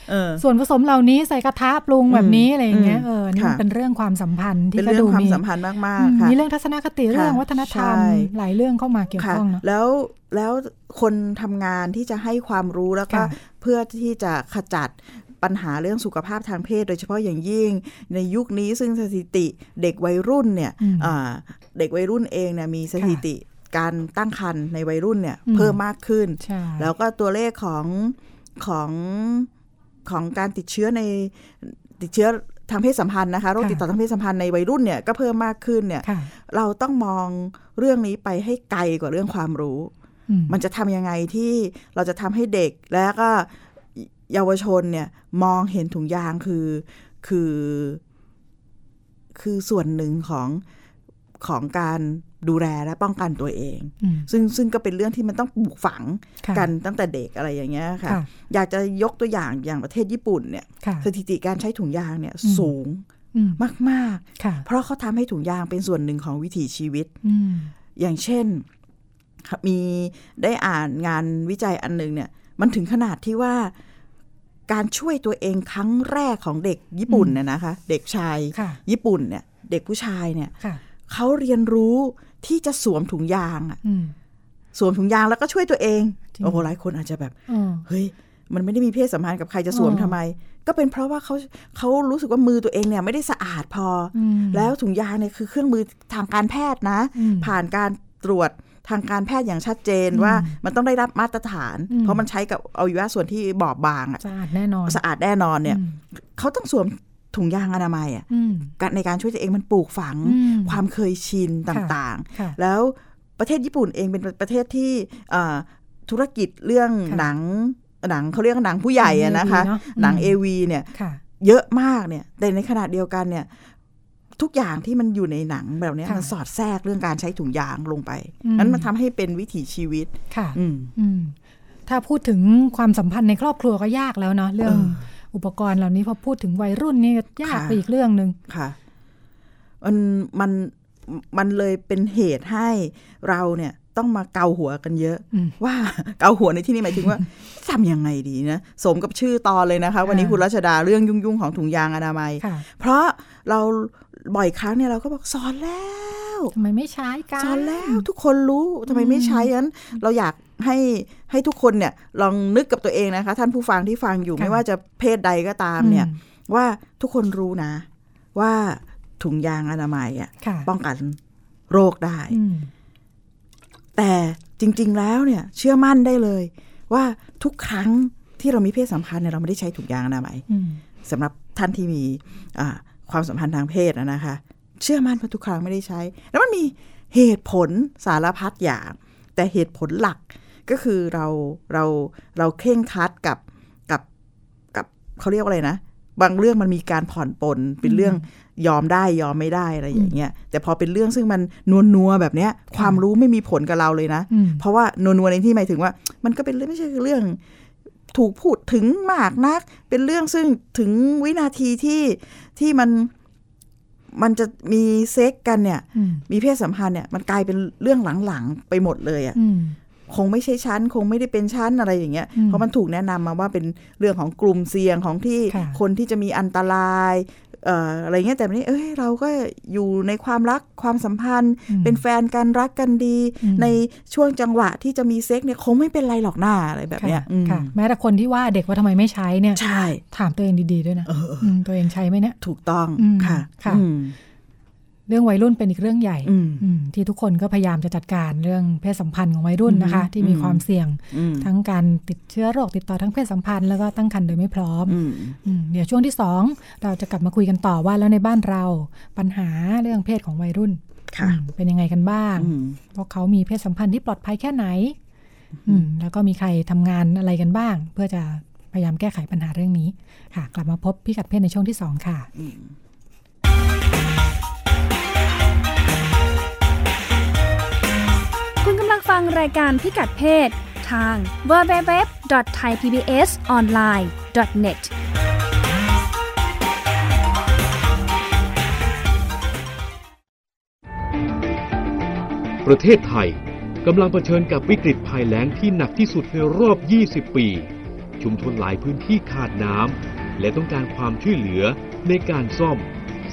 เออส่วนผสมเหล่านี้ใส่กระทะปรุงแบบนี้อะไรอย่างเงี้ยอืมเออนี่มันค่ะเป็นเรื่องความสัมพันธ์เป็ที่นก็เรื่อดูงความมีสัมพันธ์มากอืมๆค่ะมีเรื่องทัศนคติเรื่องวัฒนธรรมใช่หลายเรื่องเข้ามาเกี่ยวค่ะข้องเนาะแล้วแล้วคนทำงานที่จะให้ความรู้แล้วก็ค่ะเพื่อที่จะขจัด ปัญหาเรื่องสุขภาพทางเพศ โดยเฉพาะอย่างยิ่ง ในยุคนี้ซึ่งสถิติเด็กวัยรุ่นเนี่ยอืมอ่าเด็กวัยรุ่นเองเนี่ยมีสถิติการตั้งครรภ์ในวัยรุ่นเนี่ยอืมเพิ่มมากขึ้นใช่แล้วก็ตัวเลขของของของการติดเชื้อในติดเชื้อทางเพศสัมพันธ์นะคะโรคติดต่อทางเพศสัมพันธ์ในวัยรุ่นเนี่ยก็เพิ่มมากขึ้นเนี่ยค่ะเราต้องมองเรื่องนี้ไปให้ไกลกว่าเรื่องความรู้อืมมันจะทำยังไงที่เราจะทำให้เด็กแล้วก็ เยาวชนเนี่ยมองเห็นถุงยางคือคือ คือส่วนหนึ่งของของการดูแลและป้องกันตัวเองอืมซึ่งซึ่งก็เป็นเรื่องที่มันต้องปลูกฝังค่ะกันตั้งแต่เด็กอะไรอย่างเงี้ยค่ะค่ะ อยากจะยกตัวอย่างอย่างประเทศญี่ปุ่นเนี่ยค่ะสถิติการใช้ถุงยางเนี่ยอืมสูงอืมมากค่ะๆเพราะเขาทำให้ถุงยางเป็นส่วนหนึ่งของวิถีชีวิตอืมอย่างเช่น มีได้อ่านงานวิจัยอันหนึ่งเนี่ย มันถึงขนาดที่ว่า การช่วยตัวเองครั้งแรกของเด็กญี่ปุ่นเนี่ยนะคะ เด็กชายค่ะญี่ปุ่นเนี่ย เด็กผู้ชายเนี่ยค่ะเขาเรียนรู้ที่จะสวมถุงยางอะอืมสวมถุงยางแล้วก็ช่วยตัวเองจริงโอ้โหหลายคนอาจจะแบบเออเฮ้ยมันไม่ได้มีเพศสัมพันธ์กับใครจะสวมอ๋อทำไม ก็เป็นเพราะว่าเขาเขารู้สึกว่ามือตัวเองเนี่ยไม่ได้สะอาดพอออืมแล้วถุงยางเนี่ยคือเครื่องมือทางการแพทย์นะอืมผ่านการตรวจ ทางการแพทย์อย่างชัดเจนอืมว่ามันต้องได้รับมาตรฐานอืมเพราะมันใช้กับอวัยวะส่วนที่บอบบางอะสะอาดแน่นอนสะอาดแน่นอนเนี่ยอืมเขาต้องสวมถุงยางอนามัยอะอืมการในการช่วยตัวเองมันปลูกฝังอืมความเคยชินต่างๆค่ะแล้วประเทศญี่ปุ่นเองเป็นประเทศที่เอ่อธุรกิจเรื่องค่ะหนังหนังเขาเรียกว่าหนังผู้ใหญ่อะนะคะ หนัง AV เนอะหนังอืมเอวีเนี่ยค่ะเยอะมากเนี่ยแต่ในขณะเดียวกันเนี่ย ทุกอย่างที่มันอยู่ในหนังแบบเนี้ยค่ะมันสอดแทรกเรื่องการใช้ถุงยางลงไปอืมนั้นมันทำให้เป็นวิถีชีวิตค่ะอืมอืมถ้าพูดถึงความสัมพันธ์ในครอบครัวก็ยากแล้วเนาะเรื่องเอออุปกรณ์เหล่านี้พอพูดถึงวัยรุ่นนี่ยากค่ะไปอีกเรื่องหนึ่งค่ะมันมันมันเลยเป็นเหตุให้เราเนี่ยต้องมาเกาหัวกันเยอะอืมว่าเกาหัวในที่นี้หมายถึงว่าทำยังไงดีนะสมกับชื่อตอนเลยนะคะ วันนี้อ่าคุณรัชดาเรื่องยุ่งๆของถุงยางอนามัยค่ะเพราะเรา บ่อยครั้งเนี่ยเราก็บอกสอนแล้วทำไมไม่ใช้กันสอนแล้วทุกคนรู้ทำไมไม่ใช้นั้นเราอยากให้ให้ทุกคนเนี่ยลองนึกกับตัวเองนะคะ ท่านผู้ฟังที่ฟังอยู่ค่ะไม่ว่าจะเพศใดก็ตามเนี่ยอืมว่าทุกคนรู้นะ ว่าถุงยางอนามัยอะค่ะป้องกันโรคได้อืมแต่จริง ๆ แล้วเนี่ย เชื่อมั่นได้เลย ว่าทุกครั้งที่เรามีเพศสัมพันธ์เนี่ยเราไม่ได้ใช้ถุงยางอนามัยอืมสำหรับท่านที่มีอ่า ความสัมพันธ์ทางเพศอะนะคะ เชื่อมั่นว่าทุกครั้งไม่ได้ใช้ แล้วมันมีเหตุผลสารพัดอย่าง แต่เหตุผลหลักก็คือเราเราเราเคร่งครัดกับกับกับเขาเรียกว่าอะไรนะ บางเรื่องมันมีการผ่อนปลนเป็นเรื่องยอมได้ยอมไม่ได้อะไรอย่างเงี้ยแต่พอเป็นเรื่องซึ่งมันนัวนัวๆแบบเนี้ย ความรู้ไม่มีผลกับเราเลยนะอืมเพราะว่านัวนัวๆในที่หมายถึงว่า มันก็เป็นเรื่องไม่ใช่เรื่อง ถูกพูดถึงมากนัก เป็นเรื่องซึ่งถึงวินาทีที่ที่มันมันจะมีเซ็กกันเนี่ยอืมมีเพศสัมพันธ์เนี่ย มันกลายเป็นเรื่องหลังๆไปหมดเลยอะ่ะอืมคงไม่ใช่ชั้น คงไม่ได้เป็นชั้นอะไรอย่างเงี้ยอืมเพราะมันถูกแนะนำมาว่าเป็นเรื่องของกลุ่มเสี่ยงของที่ค่ะคนที่จะมีอันตรายเอ่ออะไรเงี้ยแต่วันนี้เอ้ยเราก็อยู่ในความรักความสัมพันธ์อืมเป็นแฟนกันรักกันดีอืมในช่วงจังหวะที่จะมีเซ็กเนี่ยคงไม่เป็นไรหรอกหน้าอะไรแบบเนี้ยค่ะอืมค่ะแม้แต่คนที่ว่าเด็กว่าทำไมไม่ใช้เนี่ยใช่ถามตัวเองดีๆด้วยนะมตัวเองใช้ไหมเนี่ยถูกต้องอืมค่ะค่ะอืม เรื่องวัยรุ่นเป็นอีกเรื่องใหญ่อืมอืมที่ทุกคนก็พยายามจะจัดการเรื่องเพศสัมพันธ์ของวัยรุ่นนะคะอืมที่มีอืมความเสี่ยงอืมทั้งการติดเชื้อโรคติดต่อทั้งเพศสัมพันธ์แล้วก็ตั้งครรภ์โดยไม่พร้อมอืมอืมเดี๋ยวช่วงที่สองเราจะกลับมาคุยกันต่อว่าแล้วในบ้านเราปัญหาเรื่องเพศของวัยรุ่นค่ะอืมเป็นยังไงกันบ้างอืมเพราะเขามีเพศสัมพันธ์ที่ปลอดภัยแค่ไหนอืมแล้วก็มีใครทำงานอะไรกันบ้าง เพื่อจะพยายามแก้ไขปัญหาเรื่องนี้ค่ะ กลับมาพบพี่กัดเพศในช่วงที่สองค่ะ คุณกำลังฟังรายการพิกัดเพศ ทาง www.thaipbsonline.net ประเทศไทยกำลังเผชิญกับวิกฤตภัยแล้งที่หนักที่สุดในรอบ 20 ปี ชุมชนหลายพื้นที่ขาดน้ำและต้องการความช่วยเหลือในการซ่อม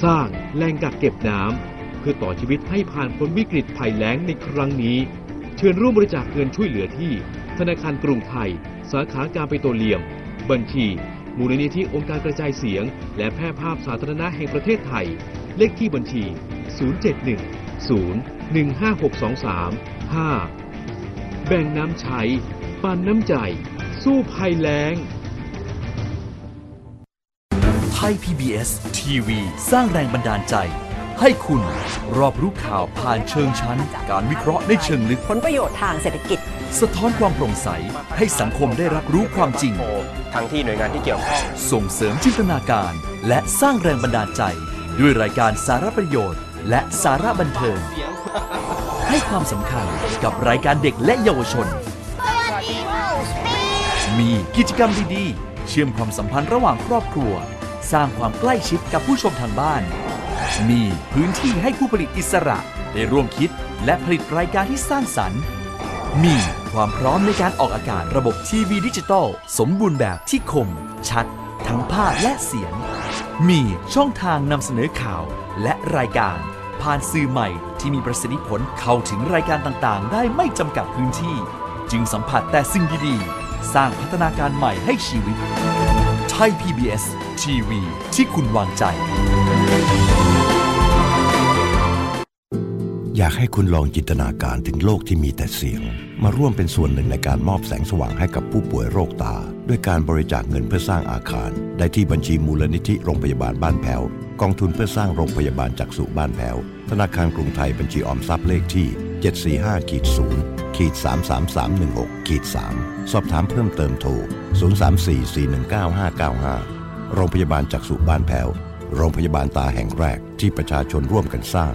สร้างแหล่งกักเก็บน้ำเพื่อต่อชีวิตให้ผ่านพ้นวิกฤตภัยแล้งในครั้งนี้ เชิญร่วมบริจาคเงินช่วยเหลือที่ ธนาคารกรุงไทย สาขาการไปิโตเลียม บัญชี มูลนิธิองค์การกระจายเสียง และแพร่ภาพสาธารณะแห่งประเทศไทย เลขที่บัญชี 071 0 15623 5 แบ่งน้ำใช้ ปันน้ำใจ สู้ภัยแล้ง ไทย PBS ทีวีสร้างแรงบันดาลใจ ให้คุณรอบรู้ข่าวผ่านเชิงชั้น การวิเคราะห์ในเชิงลึก ผลประโยชน์ทางเศรษฐกิจ สะท้อนความโปร่งใส ให้สังคมได้รับรู้ความจริง ทั้งที่หน่วยงานที่เกี่ยวข้อง ส่งเสริมจินตนาการ และสร้างแรงบันดาลใจ ด้วยรายการสาระประโยชน์ และสาระบันเทิง ให้ความสำคัญกับรายการเด็กและเยาวชน มีกิจกรรมดีๆ เชื่อมความสัมพันธ์ระหว่างครอบครัว สร้างความใกล้ชิดกับผู้ชมทางบ้าน มีพื้นที่ให้ผู้ผลิตอิสระได้ร่วมคิดและผลิตรายการที่สร้างสรรค์ มีความพร้อมในการออกอากาศระบบทีวีดิจิตอลสมบูรณ์แบบที่คม ชัด ทั้งภาพและเสียง มีช่องทางนำเสนอข่าวและรายการ ผ่านสื่อใหม่ที่มีประสิทธิผลเข้าถึงรายการต่างๆ ได้ไม่จำกัดพื้นที่ จึงสัมผัสแต่สิ่งดีๆ สร้างพัฒนาการใหม่ให้ชีวิตไทย PBS ทีวีที่คุณวางใจ อยากให้คุณลองจินตนาการถึงโลกที่มีแต่เสียง มาร่วมเป็นส่วนหนึ่งในการมอบแสงสว่างให้กับผู้ป่วยโรคตา ด้วยการบริจาคเงินเพื่อสร้างอาคาร ได้ที่บัญชีมูลนิธิโรงพยาบาลบ้านแพ้วกองทุนเพื่อสร้างโรงพยาบาลจักษุบ้านแพ้วธนาคารกรุงไทยบัญชีออมทรัพย์เลขที่ 745ขีด0ขีด33316ขีด3สอบถามเพิ่มเติมโทร 034 419 595 โรงพยาบาลจักษุบ้านแพ้วโโรงพยาบาลตาแห่งแรกที่ประชาชนร่วมกันสร้าง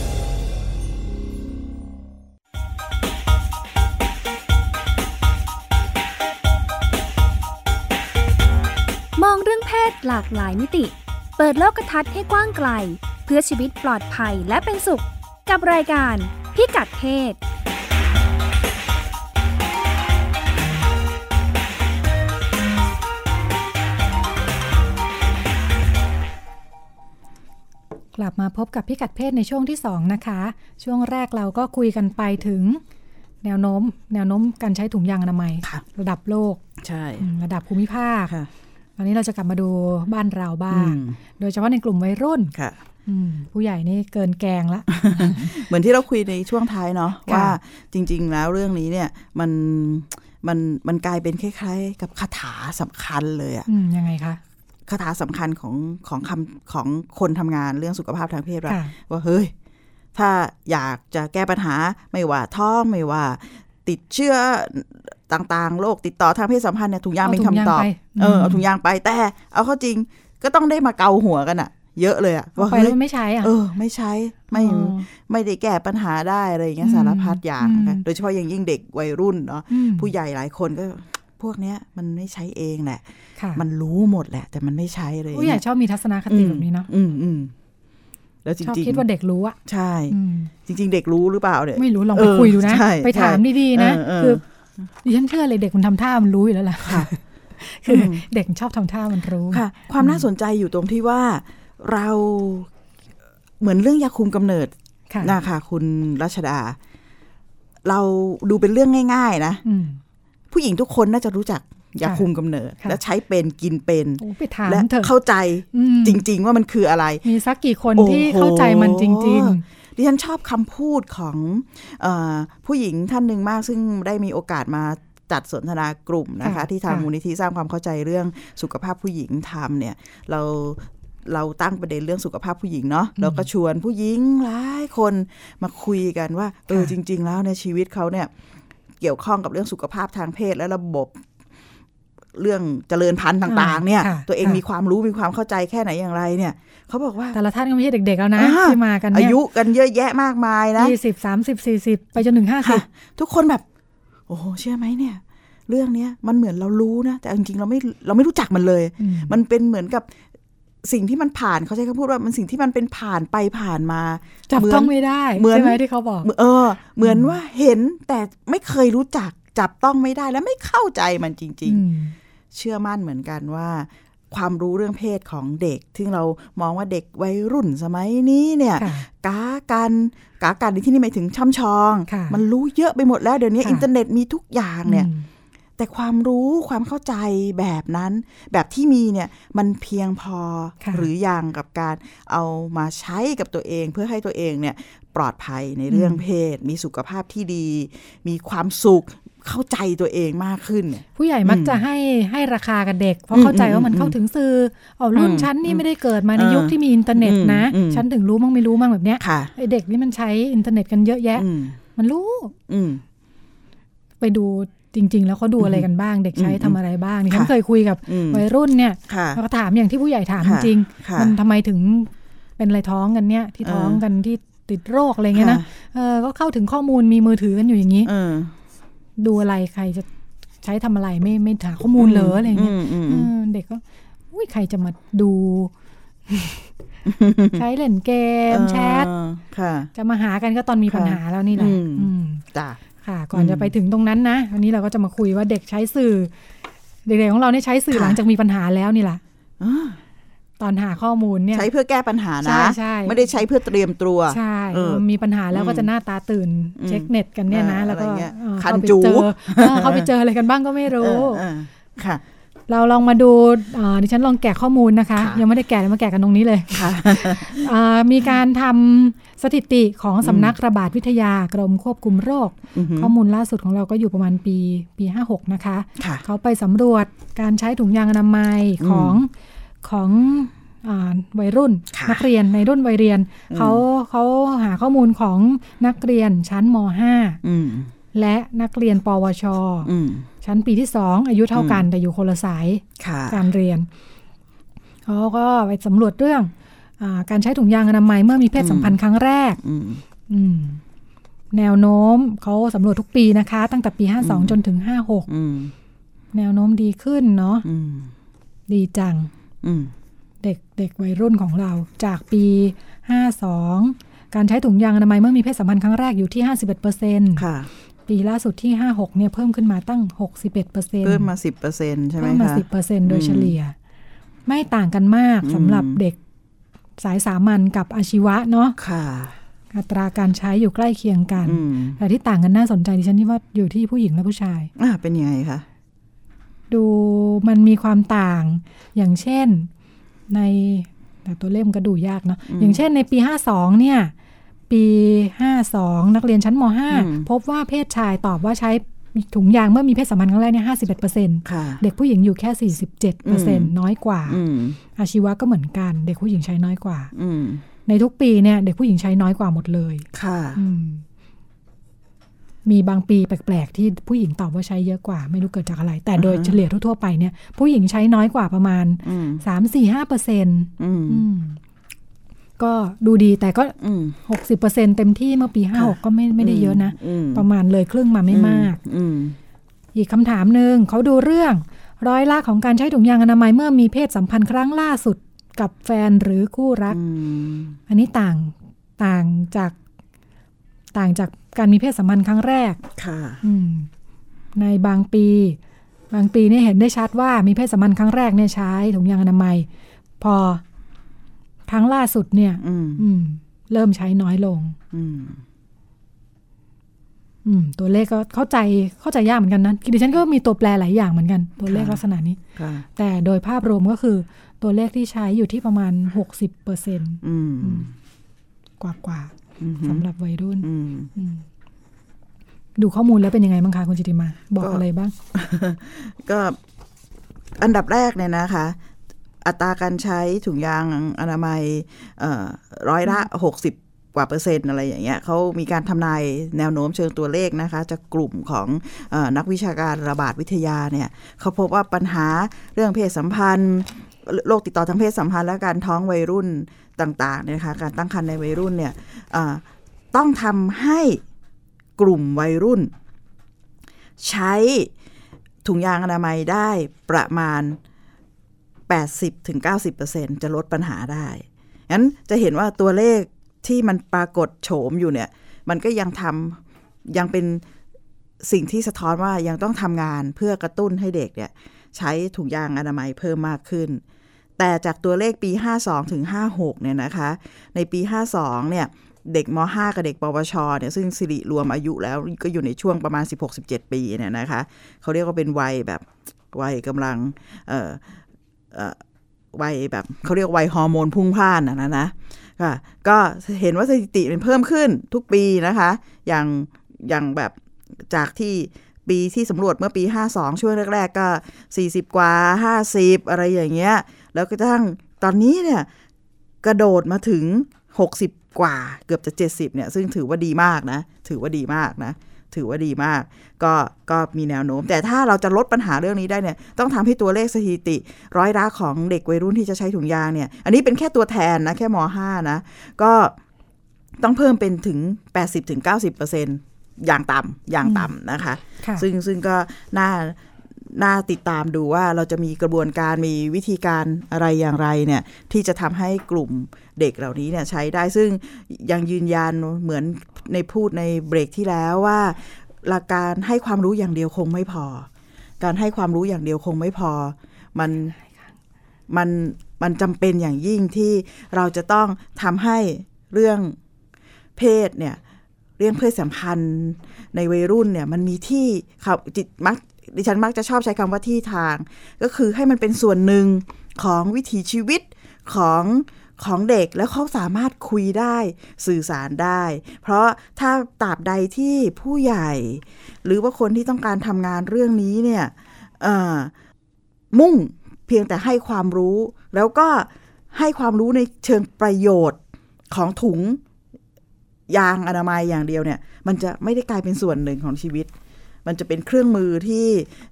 หลากหลายมิติ เปิดโลกทัศน์ให้กว้างไกล เพื่อชีวิตปลอดภัยและเป็นสุข กับรายการพิกัดเพศกลับมาพบกับพิกัดเพศในช่วงที่ 2 นะคะ ช่วงแรกเราก็คุยกันไปถึง แนวโน้ม แนวโน้มการใช้ถุงยางอนามัยค่ะระดับโลก ใช่อืมระดับภูมิภาคค่ะต อนนี้เราจะกลับมาดูบ้านเราบ้างอืมโดยเฉพาะในกลุ่มวัยรุ่นค่ะอืมผู้ใหญ่นี่เกินแกงละ เหมือนที่เราคุยในช่วงท้ายเนาะค่ะว่าจริง ๆ แล้วเรื่องนี้เนี่ยมันมันมันกลายเป็นคล้ายๆ กับคาถาสำคัญเลยอะอืมยังไงคะคาถาสำคัญของของคำของคนทำงานเรื่องสุขภาพทางเพศว่าค่ะว่าเฮ้ยถ้าอยากจะแก้ปัญหาไม่ว่าท้องไม่ว่า ติดเชื้อต่างๆ โรคติดต่อทางเพศสัมพันธ์เนี่ยถุงยางเอาเป็นถุงยางคำตอบไปเออมเอาถุงยางไปแต่เอาเข้าจริงก็ต้องได้มาเกาหัวกันอะเยอะเลยอะเอาว่าไปเฮ้แล้ยวไม่ใช้อะเออ ไม่ใช้ไม่อ๋อไม่ได้แก้ปัญหาได้อะไรอย่างเงี้ยอืมสารพัดอย่างนะคะอืมโดยเฉพาะอย่างยิ่งเด็กวัยรุ่นเนาะอืมผู้ใหญ่หลายคนก็พวกเนี้ยมันไม่ใช้เองแหละค่ะมันรู้หมดแหละ แต่มันไม่ใช้เลย ผู้ใหญ่ชอบมีทัศนคติแบบนี้เนาะอืมอืม แล้วจชอบริงคิดว่าเด็กรู้อะใช่อืมจริง ๆ เด็กรู้หรือเปล่าเนี่ยไม่รู้ลองเอไปอคุยดูนะใช่ไปถามใช่ดีๆนะเออเออคือดิฉันเชื่อเลยเด็กมันทำท่ามันรู้อยู่แล้วล่ะค่ะ คืออมเด็กชอบทำท่ามันรู้ค่ะ ความน่าสนใจอยู่ตรงที่ว่าเราเหมือนเรื่องยาคุมกำเนิดค่ะนะคะคุณรัชดา เราดูเป็นเรื่องง่าย ๆ นะอืมผู้หญิงทุกคนน่าจะรู้จัก ยาค่ะคุมกำเนิดค่ะและใช้เป็นกินเป็นโอ้ไปถามและเถอะเข้าใจอืมจริง ๆ ว่ามันคืออะไร มีสักกี่คนโอ้โหที่เข้าใจมันจริงดิฉันชอบคำพูดของเออผู้หญิงท่านหนึ่งมากซึ่งได้มีโอกาสมาจัดสนทนากลุ่มนะคะค่ะที่ทางค่ะมูลนิธิสร้างความเข้าใจเรื่องสุขภาพผู้หญิงทำเนี่ยเราเราตั้งประเด็นเรื่องสุขภาพผู้หญิงเนาะแล้วก็ชวนผู้หญิงหลายคนมาคุยกันว่าเออจริง ๆ แล้วในยชีวิตเขาเนี่ยเกี่ยวข้องกับเรื่องสุขภาพทางเพศและระบบ เรื่องเจริญพันธุ์ต่างๆ เนี่ยค่ะตัวเองค่ะมีความรู้มีความเข้าใจแค่ไหนอย่างไรเนี่ยเขาบอกว่าๆแต่ละท่านก็ไม่ใช่เด็กๆแล้วนะอ่าที่มากันอาเนี่ยยุกันเยอะแยะมากมายนะยี่สิบสามสิบสี่สิบไปจนถึงห้าสิค่ะบทุกคนแบบ โอ้โหเชื่อไหมเนี่ย เรื่องเนี้ยมันเหมือนเรารู้นะ แต่จริงๆเราไม่เราไม่รู้จักมันเลย มันเป็นเหมือนกับสิ่งที่มันผ่านเขาใช้คำพูดว่ามันสิ่งที่มันเป็นผ่านไปผ่านมาจับเหมืนต้องไม่ได้เหมือนใช่ไหมที่เขาบอก เออ เหมือนว่าเห็นแต่ไม่เคยรู้จักจับต้องไม่ได้และไม่เข้าใจมันจริงอืมๆ เชื่อมั่นเหมือนกันว่า ความรู้เรื่องเพศของเด็กที่เรามองว่าเด็กวัยรุ่นสมัยนี้เนี่ยค่ะกากันกากันในที่นี่หมายถึงช่ำชองค่ะมันรู้เยอะไปหมดแล้วเดี๋ยวนี้ค่ะอินเทอร์เน็ตมีทุกอย่างเนี่ยอืมแต่ความรู้ความเข้าใจแบบนั้น แบบที่มีเนี่ยมันเพียงพอค่ะหรือยังกับการเอามาใช้กับตัวเอง เพื่อให้ตัวเองเนี่ยปลอดภัยในเรื่องเพศ มีสุขภาพที่ดี มีความสุข เข้าใจตัวเองมากขึ้นเนี่ยผู้ใหญ่มักอืมจะให้ให้ราคากับเด็ก เพราะอืมเข้าใจว่ามันอืมเข้าถึงสื่อเอารุ่นอืมฉันนี่ไม่ได้เกิดมาในเออยุคที่มีอินเทอร์เน็ตนะอืมอืมฉันถึงรู้มั่งไม่รู้มั่งแบบเนี้ยค่ะไอเด็กนี่มันใช้อินเทอร์เน็ตกันเยอะแยะอืมมันรู้ อืมไปดูจริง ๆ แล้วเขาดูอะไรกันบ้าง เด็กใช้อืมทำอะไรบ้างนี่ฉันค่ะเคยคุยกับอืมวัยรุ่นเนี่ยค่ะแล้วก็ถามอย่างที่ผู้ใหญ่ถามจริงค่ะค่ะๆมันทำไมถึงเป็นอะไรท้องกันเนี่ย ที่ท้องเออกันที่ติดโรคอะไรเงี้ยนะค่ะเออก็เข้าถึงข้อมูลมีมือถือกันอยู่อย่างนี้เออ ดูอะไรใครจะใช้ทำอะไรไม่ไม่หาข้อมูลเหรออะไรเงี้ยอืมอืมเออืมอเด็กก็อุ้ยใครจะมาดู ใช้เล่นเกมแชทเออค่ะจะมาหากันก็ตอนมีค่ะปัญหาแล้วนี่แหละอืมอืมจ้ะค่ะ ก่อนอืมจะไปถึงตรงนั้นนะวันนี้เราก็จะมาคุยว่าเด็กใช้สื่อ เด็กๆของเราเนี่ยใช้สื่อค่ะหลังจากมีปัญหาแล้วนี่แหละอ่า ตอนหาข้อมูลเนี่ยใช้เพื่อแก้ปัญหาใช่นะใช่ไม่ได้ใช้เพื่อเตรียมตัวใช่เออมีปัญหาแล้วก็จะหน้าตาตื่นอืมเช็คเน็ตกันเนี่ยนะเออแล้วก็อะไรเงี้ยเออคันเข้าไปจูเจอเออเขาไปเจออะไรกันบ้างก็ไม่รู้เออเออค่ะเราลองมาดูอ่าดิฉันลองแกะข้อมูลนะคะค่ะยังไม่ได้แกะเลยมาแกะกันตรงนี้เลยค่ะอ่ามีการทำสถิติของสำนักระบาดวิทยากรมควบคุมโรคอือฮึข้อมูลล่าสุดของเราก็อยู่ประมาณปีปี 56 นะคะค่ะเขาไปสำรวจการใช้ถุงยางอนามัยอืมของ ของอาวัยรุ่นค่ะนักเรียนในรุ่นวัยเรียนอืมเขาเขาหาข้อมูลของนักเรียนชั้นมอืม .5 และนักเรียนปวชอืมชั้นปีที่สองอายุเท่ากันอืมแต่อยู่คนละสายค่ะการเรียนเขาก็ไปสำรวจเรื่องอาการใช้ถุงยางอนามัยเมื่อมีเพศสัมพันธ์ครั้งแรกอืมอืมแนวโน้มเขาสำรวจทุกปีนะคะ ตั้งแต่ปี52จนถึง56อืมแนวโน้มดีขึ้นเนาะอืมดีจังอืม เด็กเด็กวัยรุ่นของเราจากปี 52 การใช้ถุงยางอนามัยเมื่อมีเพศสัมพันธ์ครั้งแรกอยู่ที่ 51%ค่ะ ปีล่าสุดที่ 56เนี่ยเพิ่มขึ้นมาตั้ง 61%เพิ่มมาสิบเปอร์เซ็นใช่ไหมเพิ่มมาคะ10%โดยเฉลี่ย ไม่ต่างกันมากอืมสำหรับเด็กสายสามัญกับอาชีวะเนาะค่ะอัตราการใช้อยู่ใกล้เคียงกันอืมแต่ที่ต่างกันน่าสนใจดิฉันที่ว่าอยู่ที่ผู้หญิงและผู้ชาย อ่าเป็นยังไงคะ ดูมันมีความต่าง อย่างเช่นในแต่ตัวเลขมันก็ดูยากเนาะอย่างเช่นในปี 52 เนี่ย ปี 52 นักเรียนชั้นม .5 พบว่าเพศชายตอบว่าใช้ถุงยางเมื่อมีเพศสัมพันธ์ครั้งแรกเนี่ย51%ค่ะเด็กผู้หญิงอยู่แค่47%น้อยกว่าอืมอาชีวะก็เหมือนกัน เด็กผู้หญิงใช้น้อยกว่าอืมในทุกปีเนี่ย เด็กผู้หญิงใช้น้อยกว่าหมดเลย ค่ะอื มมีบางปีแปลกๆ ที่ผู้หญิงตอบว่าใช้เยอะกว่า ไม่รู้เกิดจากอะไร แต่โดยอ่าฮะเฉลี่ยทั่วๆไปเนี่ย ผู้หญิงใช้น้อยกว่าประมาณอืมสามสี่ห้าเปอร์เซ็นต์อืมก็ดูดีแต่ก็อืมหกสิบเปอร์เซ็นเต็มที่เมื่อปีห้าหกก็ไม่ไม่ได้เยอะนะอืมประมาณเลยครึ่งมาไม่มากอืมอีกคำถามหนึ่งเขาดูเรื่องร้อยละของการใช้ถุงยางอนามัยเมื่อมีเพศสัมพันธ์ครั้งล่าสุดกับแฟนหรือคู่รักอืมอันนี้ต่างต่างจาก ต่างจากการมีเพศสัมพันธ์ครั้งแรกค่ะอืมในบางปี บางปีเนี่ยเห็นได้ชัดว่ามีเพศสัมพันธ์ครั้งแรกเนี่ยใช้ถุงยางอนามัย พอครั้งล่าสุดเนี่ย อืมอืมเริ่มใช้น้อยลงอืมอืม ตัวเลขก็เข้าใจเข้าใจยากเหมือนกันนะดิฉันก็มีตัวแปรหลายอย่างเหมือนกัน ตัวเลขค่ะลักษณะนี้ค่ะแต่โดยภาพรวมก็คือ ตัวเลขที่ใช้อยู่ที่ประมาณหกสิบเปอร์เซ็นอืมกว่ากว่าอืม สำหรับวัยรุ่นอืมอืมดูข้อมูลแล้วเป็นยังไงบ้างคะคุณจิติมา บอกก็อะไรบ้าง ก็อันดับแรกเนี่ยนะคะ อัตราการใช้ถุงยางอนามัยเอ่อร้อยละหกสิบกว่าเปอร์เซ็นต์อะไรอย่างเงี้ยเขามีการทำนายแนวโน้มเชิงตัวเลขนะคะ จากกลุ่มของเออนักวิชาการระบาดวิทยาเนี่ยเขาพบว่าปัญหาเรื่องเพศสัมพันธ์โรคติดต่อทางเพศสัมพันธ์และการท้องวัยรุ่น ต่างๆเนี่ยนะคะการตั้งครรภ์ในวัยรุ่นเนี่ยต้องทำให้กลุ่มวัยรุ่น ใช้ถุงยางอนามัยได้ประมาณ 80-90%จะลดปัญหาได้งั้นจะเห็นว่าตัวเลขที่มันปรากฏโฉมอยู่เนี่ย มันก็ยังทำยังเป็นสิ่งที่สะท้อนว่ายังต้องทำงานเพื่อกระตุ้นให้เด็กเนี่ย ใช้ถุงยางอนามัยเพิ่มมากขึ้น แต่จากตัวเลขปี 52 ถึง 56 เนี่ยนะคะ ในปี 52 เนี่ย เด็กม .5 กับเด็กปวช เนี่ย ซึ่งสิริรวมอายุแล้วก็อยู่ในช่วงประมาณ 16-17 ปีเนี่ยนะคะ เขาเรียกว่าเป็นวัยแบบวัยกำลัง เอ่อเอ่อวัยแบบเขาเรียกวัยฮอร์โมนพุ่งพล่านนะนะนะค่ะก็เห็นว่าสถิติมันเพิ่มขึ้นทุกปีนะคะ อย่างอย่างแบบจากที่ปีที่สำรวจเมื่อปี 52 ช่วงแรก ๆ ก็ 40 กว่า 50 อะไรอย่างเงี้ย แล้วก็ทั้งตอนนี้เนี่ยกระโดดมาถึง 60 กว่าเกือบจะ 70เนี่ยซึ่งถือว่าดีมากนะ ถือว่าดีมากนะ ถือว่าดีมาก ก็ก็มีแนวโน้ม แต่ถ้าเราจะลดปัญหาเรื่องนี้ได้เนี่ยต้องทำให้ตัวเลขสถิติ ร้อยละของเด็กวัยรุ่นที่จะใช้ถุงยางเนี่ย อันนี้เป็นแค่ตัวแทนนะ แค่ม .5 นะ ก็ต้องเพิ่มเป็นถึง 80-90%อย่างต่ำอย่างต่ำนะคะค่ะซึ่งซึ่งก็น่า น่าติดตามดูว่าเราจะมีกระบวนการมีวิธีการอะไรอย่างไรเนี่ยที่จะทำให้กลุ่มเด็กเหล่านี้เนี่ยใช้ได้ซึ่งยังยืนยันเหมือนในพูดในเบรกที่แล้วว่าหลักการให้ความรู้อย่างเดียวคงไม่พอ การให้ความรู้อย่างเดียวคงไม่พอ มันมันมันจำเป็นอย่างยิ่งที่เราจะต้องทำให้เรื่องเพศเนี่ยเรื่องเพศสัมพันธ์ในวัยรุ่นเนี่ยมันมีที่เขาจิตมัก ดิฉันมักจะชอบใช้คำว่าที่ทาง ก็คือให้มันเป็นส่วนหนึ่งของวิถีชีวิตของของเด็กแล้วเขาสามารถคุยได้สื่อสารได้ เพราะถ้าตราบใดที่ผู้ใหญ่ หรือว่าคนที่ต้องการทำงานเรื่องนี้เนี่ยมุ่งเพียงแต่ให้ความรู้ แล้วก็ให้ความรู้ในเชิงประโยชน์ของถุงยางอนามัยอย่างเดียวเนี่ย มันจะไม่ได้กลายเป็นส่วนหนึ่งของชีวิต มันจะเป็นเครื่องมือที่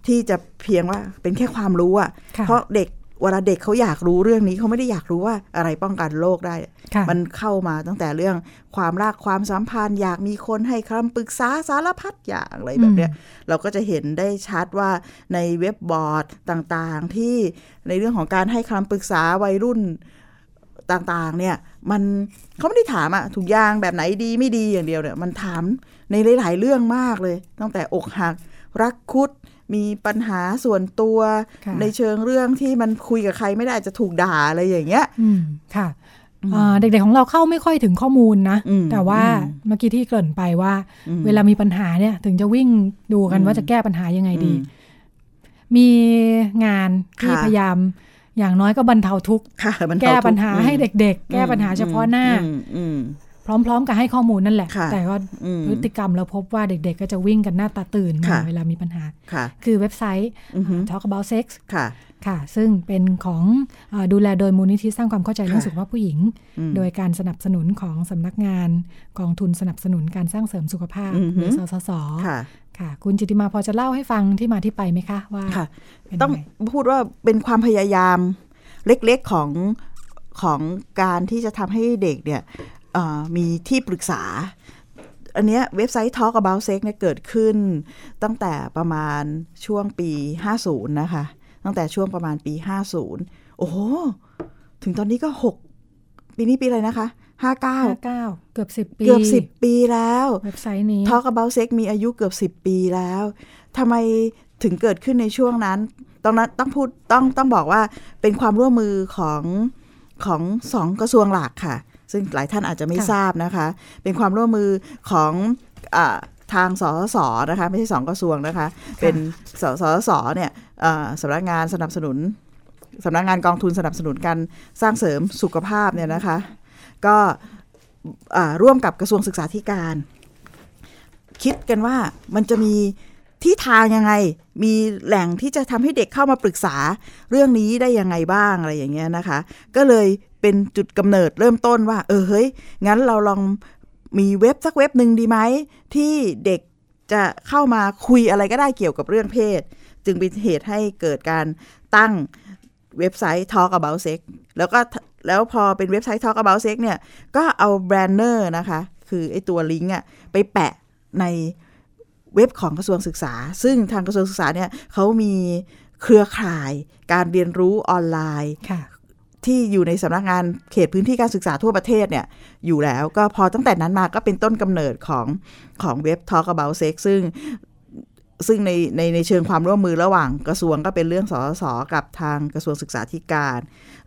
ที่จะเพียงว่าเป็นแค่ความรู้อะะเพราะเด็กเวลาเด็กเขาอยากรู้เรื่องนี้เขาไม่ได้อยากรู้ว่าอะไรป้องกันโรคได้ มันเข้ามาตั้งแต่เรื่องความรักความสัมพันธ์ อยากมีคนให้คำปรึกษาสารพัดอย่างอะไรแบบเนี้ยเราก็จะเห็นได้ชัดว่าในเว็บบอร์ดต่างๆ ที่ในเรื่องของการให้คำปรึกษาวัยรุ่นต่างๆ เนี่ยมันเขาไม่ได้ถามอะถูกยางแบบไหนดีไม่ดีอย่างเดียวเนี่ยมันถาม ในหลาย ๆ เรื่องมากเลย ตั้งแต่อกหัก รักคุดมีปัญหาส่วนตัว ในเชิงเรื่องที่มันคุยกับใครไม่ได้จะถูกด่าอะไรอย่างเงี้ยอืมค่ะเด็กๆของเราเข้าไม่ค่อยถึงข้อมูลนะ แต่ว่าเมื่อกี้ที่เกริ่นไปว่า เวลามีปัญหาเนี่ย ถึงจะวิ่งดูกันว่าจะแก้ปัญหายังไงดี มีงานที่พยายามอย่างน้อยก็บรรเทาทุกข์แก้ปัญหาให้เด็ก ๆ แก้ปัญหาเฉพาะหน้า พร้อม ๆ กับให้ข้อมูลนั่นแหละ แต่ก็พฤติกรรมเราพบว่าเด็กๆ ก็จะวิ่งกันหน้าตาตื่นเวลามีปัญหา คือเว็บไซต์ Talk About Sex ค่ะค่ะ ซึ่งเป็นของอดูแลโดยมูลนิธิสร้างความเข้าใจเรื่องสุขภาพผู้หญิง โดยการสนับสนุนของสำนักงานกองทุนสนับสนุนการสร้างเสริมสุขภาพหรือสสสค่ะคุณจิติมาพอจะเล่าให้ฟังที่มาที่ไปไหมคะว่าต้องพูดว่าเป็นความพยายามเล็กๆของของการที่จะทำให้เด็กเนี่ย มีที่ปรึกษา อันเนี้ยเว็บไซต์ Talk About Sex เนี่ยเกิดขึ้น ตั้งแต่ประมาณช่วงปี 50 นะคะ ตั้งแต่ช่วงประมาณปี 50 โอ้โห ถึงตอนนี้ก็ 6 ปีนี้ปีอะไรนะคะ59 59เกือบ10ปี เกือบ10ปีแล้วเว็บไซต์นี้ Talk About Sex มีอายุเกือบ10ปีแล้วทำไมถึงเกิดขึ้นในช่วงนั้นตรงนั้นต้องพูดต้องต้องบอกว่าเป็นความร่วมมือของของสองกระทรวงหลักค่ะ ซึ่งหลายท่านอาจจะไม่ทราบนะคะ เป็นความร่วมมือของอทางสสสนะคะ ไม่ใช่สองกระทรวงนะคะ เป็นสสสเนี่ยสำนักงานสนับสนุนสำนักงานกองทุนสนับสนุนการสร้างเสริมสุขภาพเนี่ยนะคะ ก็ร่วมกับกระทรวงศึกษาธิการ คิดกันว่ามันจะมี ที่ทางยังไง มีแหล่งที่จะทำให้เด็กเข้ามาปรึกษาเรื่องนี้ได้ยังไงบ้างอะไรอย่างเงี้ยนะคะ ก็เลยเป็นจุดกำเนิดเริ่มต้นว่า เออเฮ้ย งั้นเราลองมีเว็บสักเว็บหนึ่งดีไหม ที่เด็กจะเข้ามาคุยอะไรก็ได้เกี่ยวกับเรื่องเพศ จึงเป็นเหตุให้เกิดการตั้งเว็บไซต์ Talk About Sex แล้วก็แล้วพอเป็นเว็บไซต์ Talk About Sex เนี่ย ก็เอาแบรนเนอร์นะคะ คือไอตัวลิงก์อะไปแปะใน เว็บของกระทรวงศึกษา ซึ่งทางกระทรวงศึกษาเนี่ยเขามีเครือข่ายการเรียนรู้ออนไลน์ที่อยู่ในสำนักงานเขตพื้นที่การศึกษาทั่วประเทศเนี่ยอยู่แล้วก็พอตั้งแต่นั้นมาก็เป็นต้นกำเนิดของของเว็บ Talk About Sex ซึ่ง ซึ่งในในในเชิงความร่วมมือระหว่างกระทรวงก็เป็นเรื่องสสกับทางกระทรวงศึกษาธิการ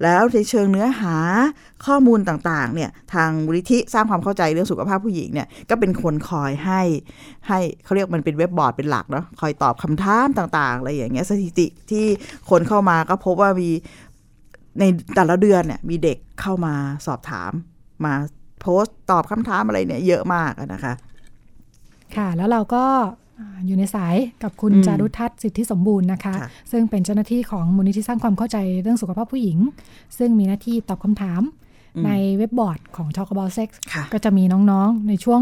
แล้วในเชิงเนื้อหาข้อมูลต่างๆเนี่ยทางมูลนิธิสร้างความเข้าใจเรื่องสุขภาพผู้หญิงเนี่ยก็เป็นคนคอยให้ให้เขาเรียกมันเป็นเว็บบอร์ดเป็นหลักเนาะคอยตอบคำถามต่างๆอะไรอย่างเงี้ยสถิติที่คนเข้ามาก็พบว่ามีในแต่ละเดือนเนี่ยมีเด็กเข้ามาสอบถามมาโพสต์ตอบคำถามอะไรเนี่ยเยอะมากนะคะ ค่ะ แล้วเราก็ อยู่ในสายกับคุณจารุทัศน์สิทธิสมบูรณ์นะคะ ซึ่งเป็นเจ้าหน้าที่ของมูลนิธิสร้างความเข้าใจเรื่องสุขภาพผู้หญิง ซึ่งมีหน้าที่ตอบคำถาม ในเว็บบอร์ดของ Talk About Sex ก็จะมีน้องๆ ในช่วง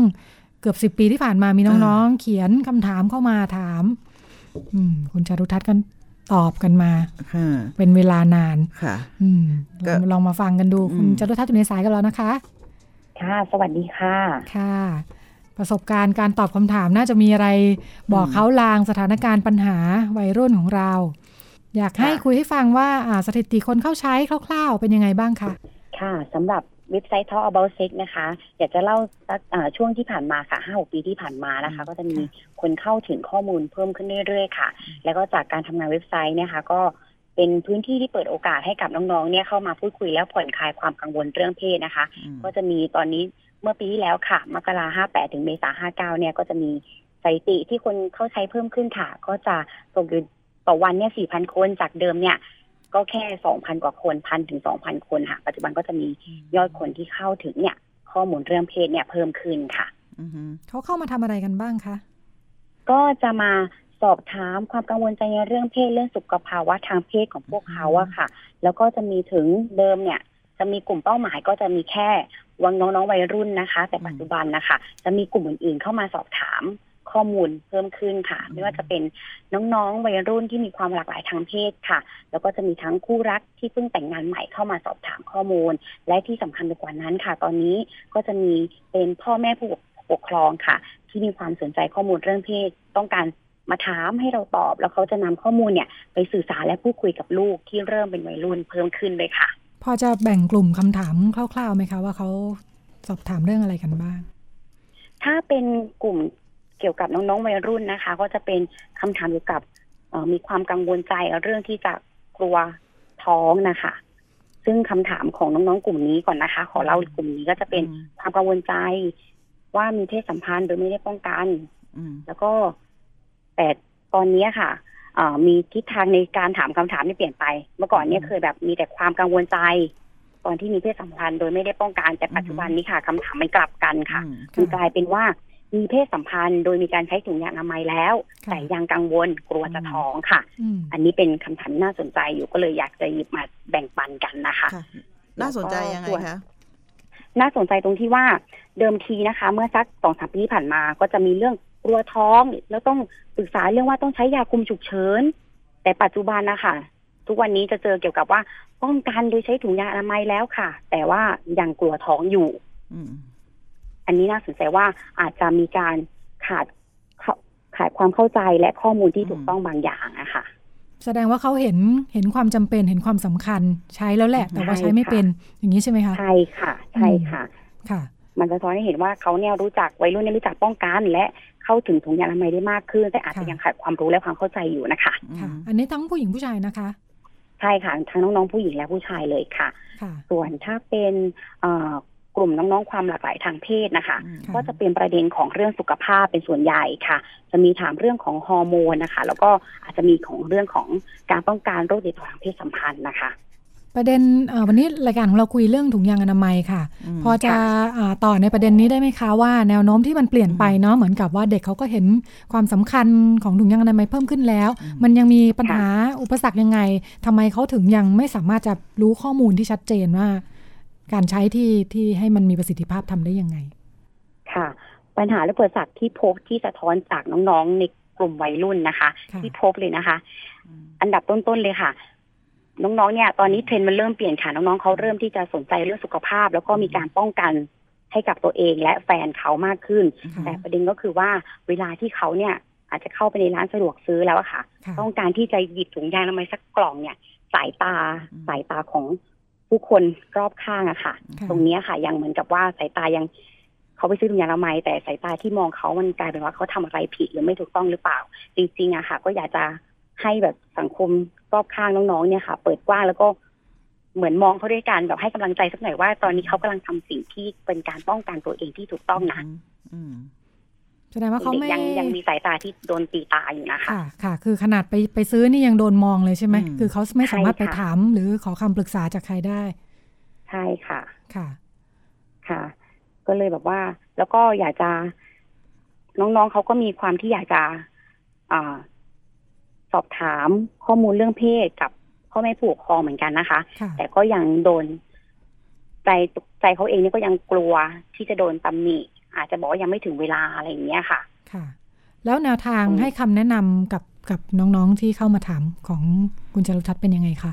เกือบสิบปีที่ผ่านมามีน้องๆ เขียนคำถามเข้ามาถามคุณจารุทัศน์กันตอบกันมา เป็นเวลานานค่ะลองมาฟังกันดูคุณจารุทัศน์อยู่ในสายกันแล้วนะคะ ค่ะ สวัสดีค่ะค่ะ ประสบการณ์การตอบคำถามน่าจะมีอะไรบอกเขาลางสถานการณ์ปัญหาวัยรุ่นของเรา อยากให้คุยให้ฟังว่าสถิติคนเข้าใช้คร่าวๆ เป็นยังไงบ้างคะค่ะสำหรับเว็บไซต์ Talk About Sex นะคะ อยากจะเล่าสักช่วงที่ผ่านมาค่ะห้าหกปีที่ผ่านมานะคะ ก็จะมีคนเข้าถึงข้อมูลเพิ่มขึ้นเรื่อยๆค่ะ แล้วก็จากการทำงานเว็บไซต์เนี่ยค่ะก็เป็นพื้นที่ที่เปิดโอกาสให้กับน้องๆเนี่ยเข้ามาพูดคุยแล้วผ่อนคลายความกังวลเรื่องเพศนะคะ ก็จะมีตอนนี้ เมื่อปีที่แล้วค่ะ มกราห้าแปดถึงเมษาห้าเก้าเนี่ยก็จะมีสถิติที่คนเข้าใช้เพิ่มขึ้นค่ะ ก็จะตกอยู่ต่อวันเนี่ย4,000คนจากเดิมเนี่ย ก็แค่2,000กว่าคนพันถึง2,000คนค่ะ ปัจจุบันก็จะมียอดคนที่เข้าถึงเนี่ย ข้อมูลเรื่องเพศเนี่ยเพิ่มขึ้นค่ะเขาเข้ามาทำอะไรกันบ้างคะก็จะมาสอบถามความกังวลใจในเรื่องเพศเรื่องสุขภาวะทางเพศของพวกเขาอะค่ะ แล้วก็จะมีถึงเดิมเนี่ย จะมีกลุ่มเป้าหมายก็จะมีแค่วังน้องๆวัยรุ่นนะคะ แต่ปัจจุบันนะคะ จะมีกลุ่มอื่นๆเข้ามาสอบถามข้อมูลเพิ่มขึ้นค่ะ ไม่ว่าจะเป็นน้องๆ วัยรุ่นที่มีความหลากหลายทางเพศค่ะ แล้วก็จะมีทั้งคู่รักที่เพิ่งแต่งงานใหม่เข้ามาสอบถามข้อมูล และที่สำคัญไปกว่านั้นค่ะ ตอนนี้ก็จะมีเป็นพ่อแม่ผู้ปกครองค่ะ ที่มีความสนใจข้อมูลเรื่องเพศต้องการมาถามให้เราตอบ แล้วเขาจะนำข้อมูลเนี่ย ไปสื่อสารและพูดคุยกับลูกที่เริ่มเป็นวัยรุ่นเพิ่มขึ้นเลยค่ะ พอจะแบ่งกลุ่มคำถามคร่าวๆไหมคะว่าเขาสอบถามเรื่องอะไรกันบ้าง ถ้าเป็นกลุ่มเกี่ยวกับน้องๆวัยรุ่นนะคะ ก็จะเป็นคำถามเกี่ยวกับมีความกังวลใจเรื่องที่จะกลัวท้องนะคะ ซึ่งคำถามของน้องๆกลุ่มนี้ก่อนนะคะ ขอเล่ากลุ่มนี้ก็จะเป็นความกังวลใจ ว่ามีเพศสัมพันธ์โดยไม่ได้ป้องกันแล้วก็แต่ตอนนี้ค่ะ มีทิศทางในการถามคำถามที่เปลี่ยนไป เมื่อก่อนเนี่ยเคยแบบมีแต่ความกังวลใจ ตอนที่มีเพศสัมพันธ์โดยไม่ได้ป้องกันแต่ปัจจุบันนี้ค่ะคำถามมันกลับกันค่ะมันกลายเป็นว่ามีเพศสัมพันธ์ โดยมีการใช้ถุงยางอนามัยแล้ว แต่ยังกังวลกลัวจะท้องค่ะ อันนี้เป็นคำถามน่าสนใจอยู่ก็เลยอยากจะหยิบมาแบ่งปันกันนะคะ น่าสนใจยังไงคะน่าสนใจตรงที่ว่าเดิมทีนะคะ เมื่อสักสองสามปีที่ผ่านมาก็จะมีเรื่อง กลัวท้อง แล้วต้องปรึกษาเรื่องว่าต้องใช้ยาคุมฉุกเฉิน แต่ปัจจุบันนะคะทุกวันนี้จะเจอเกี่ยวกับว่าป้องกันโดยใช้ถุงยางอนามัยแล้วค่ะ แต่ว่ายังกลัวท้องอยู่อันนี้น่าสนใจว่าอาจจะมีการขาดขาดความเข้าใจและข้อมูลที่ถูกต้องบางอย่างอะค่ะ แสดงว่าเขาเห็นเห็นความจำเป็นเห็นความสำคัญใช้แล้วแหละ แต่ว่าใช้ไม่เป็นอย่างนี้ใช่ไหมคะใช่ค่ะ ใช่ค่ะ ค่ะ มันจะท้อนให้เห็นว่าเขาเนี่ยรู้จักวัยรุ่นเนี่ยรู้จักป้องกันและ เข้าถึงถุงยางอนามัยได้มากขึ้น แต่อาจจะยังขาดความรู้และความเข้าใจอยู่นะคะค่ะอันนี้ทั้งผู้หญิงผู้ชายนะคะ ใช่ค่ะทั้งน้องๆผู้หญิงและผู้ชายเลยค่ะ ส่วนถ้าเป็นกลุ่มน้องๆความหลากหลายทางเพศนะคะ ก็จะเป็นประเด็นของเรื่องสุขภาพเป็นส่วนใหญ่ค่ะ จะมีถามเรื่องของฮอร์โมนนะคะ แล้วก็อาจจะมีของเรื่องของการป้องกันโรคติดต่อทางเพศสัมพันธ์นะคะ ประเด็นวันนี้รายการของเราคุยเรื่องถุงยางอนามัยค่ะ พอจะต่อในประเด็นนี้ได้ไหมคะว่าแนวโน้มที่มันเปลี่ยนไปเนาะเหมือนกับว่าเด็กเขาก็เห็นความสำคัญของถุงยางอนามัยเพิ่มขึ้นแล้ว มันยังมีปัญหาอุปสรรคยังไงทำไมเขาถึงยังไม่สามารถจะรู้ข้อมูลที่ชัดเจนว่า การใช้ที่ที่ให้มันมีประสิทธิภาพทำได้ยังไง ค่ะ ปัญหาและเปิดสักที่พบที่สะท้อนจากน้องๆในกลุ่มวัยรุ่นนะคะ ที่พบเลยนะคะ อันดับต้นๆเลยค่ะ น้องๆ เนี่ย ตอนนี้เทรนด์มันเริ่มเปลี่ยนค่ะ น้องๆเขาเริ่มที่จะสนใจเรื่องสุขภาพ แล้วก็มีการป้องกันให้กับตัวเองและแฟนเขามากขึ้น แต่ประเด็นก็คือว่าเวลาที่เขาเนี่ยอาจจะเข้าไปในร้านสะดวกซื้อแล้วอะค่ะ ต้องการที่จะหยิบถุงยางอนามัยสักกล่องเนี่ย สายตาสายตาของผู้คนรอบข้างอะค่ะ ตรงนี้ค่ะ ยังเหมือนกับว่าสายตายังเขาไปซื้อถุงยางอนามัยแต่สายตาที่มองเขามันกลายเป็นว่าเขาทำอะไรผิดหรือไม่ถูกต้องหรือเปล่า จริงๆอะค่ะ ก็อยากจะ ให้แบบสังคมรอบข้างน้องๆเนี่ยค่ะ เปิดกว้างแล้วก็เหมือนมองเขาด้วยกันแบบให้กำลังใจสักหน่อยว่า ตอนนี้เขากำลังทำสิ่งที่เป็นการป้องกันตัวเองที่ถูกต้องนะแสดงว่าเขาไม่ยังยังมีสายตาที่โดนตีตาอยู่นะคะค่ะค่ะ คือขนาดไปไปซื้อนี่ยังโดนมองเลยใช่ไหมคือเขาไม่สามารถไปถามหรือขอคำปรึกษาจากใครได้ ใช่ค่ะค่ะ ค่ะ ก็เลยแบบว่า แล้วก็อยากจะ น้องๆเขาก็มีความที่อยากจะ อ่า สอบถามข้อมูลเรื่องเพศกับพ่อแม่ผู้ปกครองเหมือนกันนะคะ แต่ก็ยังโดน ใจใจเขาเองนี่ก็ยังกลัวที่จะโดนตำหนิอาจจะบอกว่ายังไม่ถึงเวลาอะไรอย่างเงี้ยค่ะ ค่ะ แล้วแนวทางให้คำแนะนำกับกับน้องๆที่เข้ามาถามของคุณจรุทัศน์เป็นยังไงคะ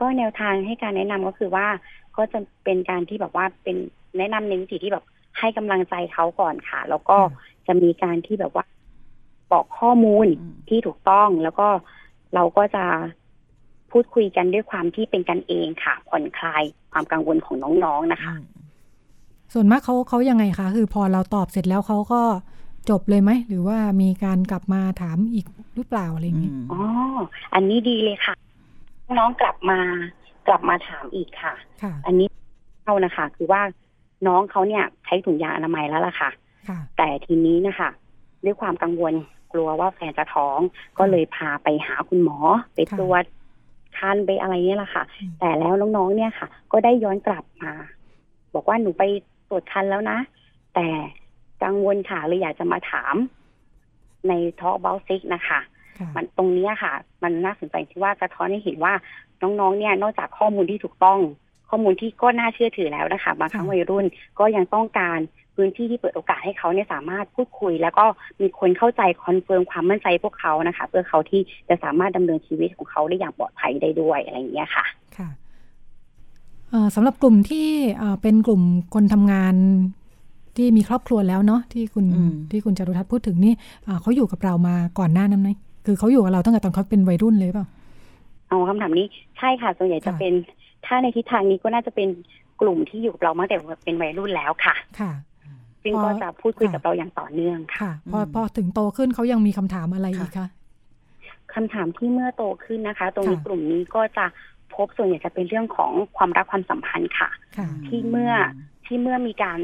ก็แนวทางให้การแนะนำก็คือว่าก็จะเป็นการที่แบบว่าเป็นแนะนำในวิธีที่แบบให้กำลังใจเขาก่อนค่ะ แล้วก็จะมีการที่แบบว่า บอกข้อมูลที่ถูกต้องแล้วก็เราก็จะพูดคุยกันด้วยความที่เป็นกันเองค่ะ ผ่อนคลายความกังวลของน้องๆนะคะ ส่วนมากเขาเขายังไงคะคือพอเราตอบเสร็จแล้วเขาก็จบเลยไหม หรือว่ามีการกลับมาถามอีกหรือเปล่าอะไรอย่างนี้อ๋ออันนี้ดีเลยค่ะ น้องกลับมากลับมาถามอีกค่ะอันนี้เข้านะคะ คือว่าน้องเขาเนี่ยใช้ถุงยางอนามัยแล้วล่ะค่ะ แต่ทีนี้นะคะ ด้วยความกังวล กลัวว่าแฟนจะท้อง ก็เลยพาไปหาคุณหมอ ไปตรวจคันไปอะไรเนี่ยแหละค่ะ แต่แล้วน้องๆเนี่ยค่ะ ก็ได้ย้อนกลับมา บอกว่าหนูไปตรวจคันแล้วนะ แต่กังวลค่ะเลยอยากจะมาถามใน talk basic นะคะ มันตรงนี้ค่ะ มันน่าสนใจที่ว่าสะท้อนให้เห็นว่าน้องๆเนี่ย นอกจากข้อมูลที่ถูกต้อง ข้อมูลที่ก็น่าเชื่อถือแล้วนะคะ บางครั้งวัยรุ่นก็ยังต้องการพื้นที่ที่เปิดโอกาสให้เขาเนี่ยสามารถพูดคุย แล้วก็มีคนเข้าใจ confirm ความมั่นใจพวกเขานะคะ เพื่อเขาที่จะสามารถดำเนินชีวิตของเขาได้อย่างปลอดภัยได้ด้วยอะไรอย่างเงี้ยค่ะค่ะสำหรับกลุ่มที่เป็นกลุ่มคนทำงานที่มีครอบครัวแล้วเนาะที่คุณที่คุณจารุทัศน์พูดถึงนี่เขาอยู่กับเรามาก่อนหน้านั้นไหมคือเขาอยู่กับเราตั้งแต่ตอนเขาเป็นวัยรุ่นเลยเปล่าเอาคำถามนี้ใช่ค่ะส่วนใหญ่จะเป็น ถ้าในทิศทางนี้ก็น่าจะเป็นกลุ่มที่อยู่กับเรามาแต่เป็นวัยรุ่นแล้วค่ะ ค่ะซึ่งก็จะพูดคุยกับเราอย่างต่อเนื่องค่ะ พอพอถึงโตขึ้นเขายังมีคำถามอะไรอีกคะคำถามที่เมื่อโตขึ้นนะคะ ตรงนี้กลุ่มนี้ก็จะพบส่วนใหญ่จะเป็นเรื่องของความรักความสัมพันธ์ค่ะ ที่เมื่อที่เมื่อมีการ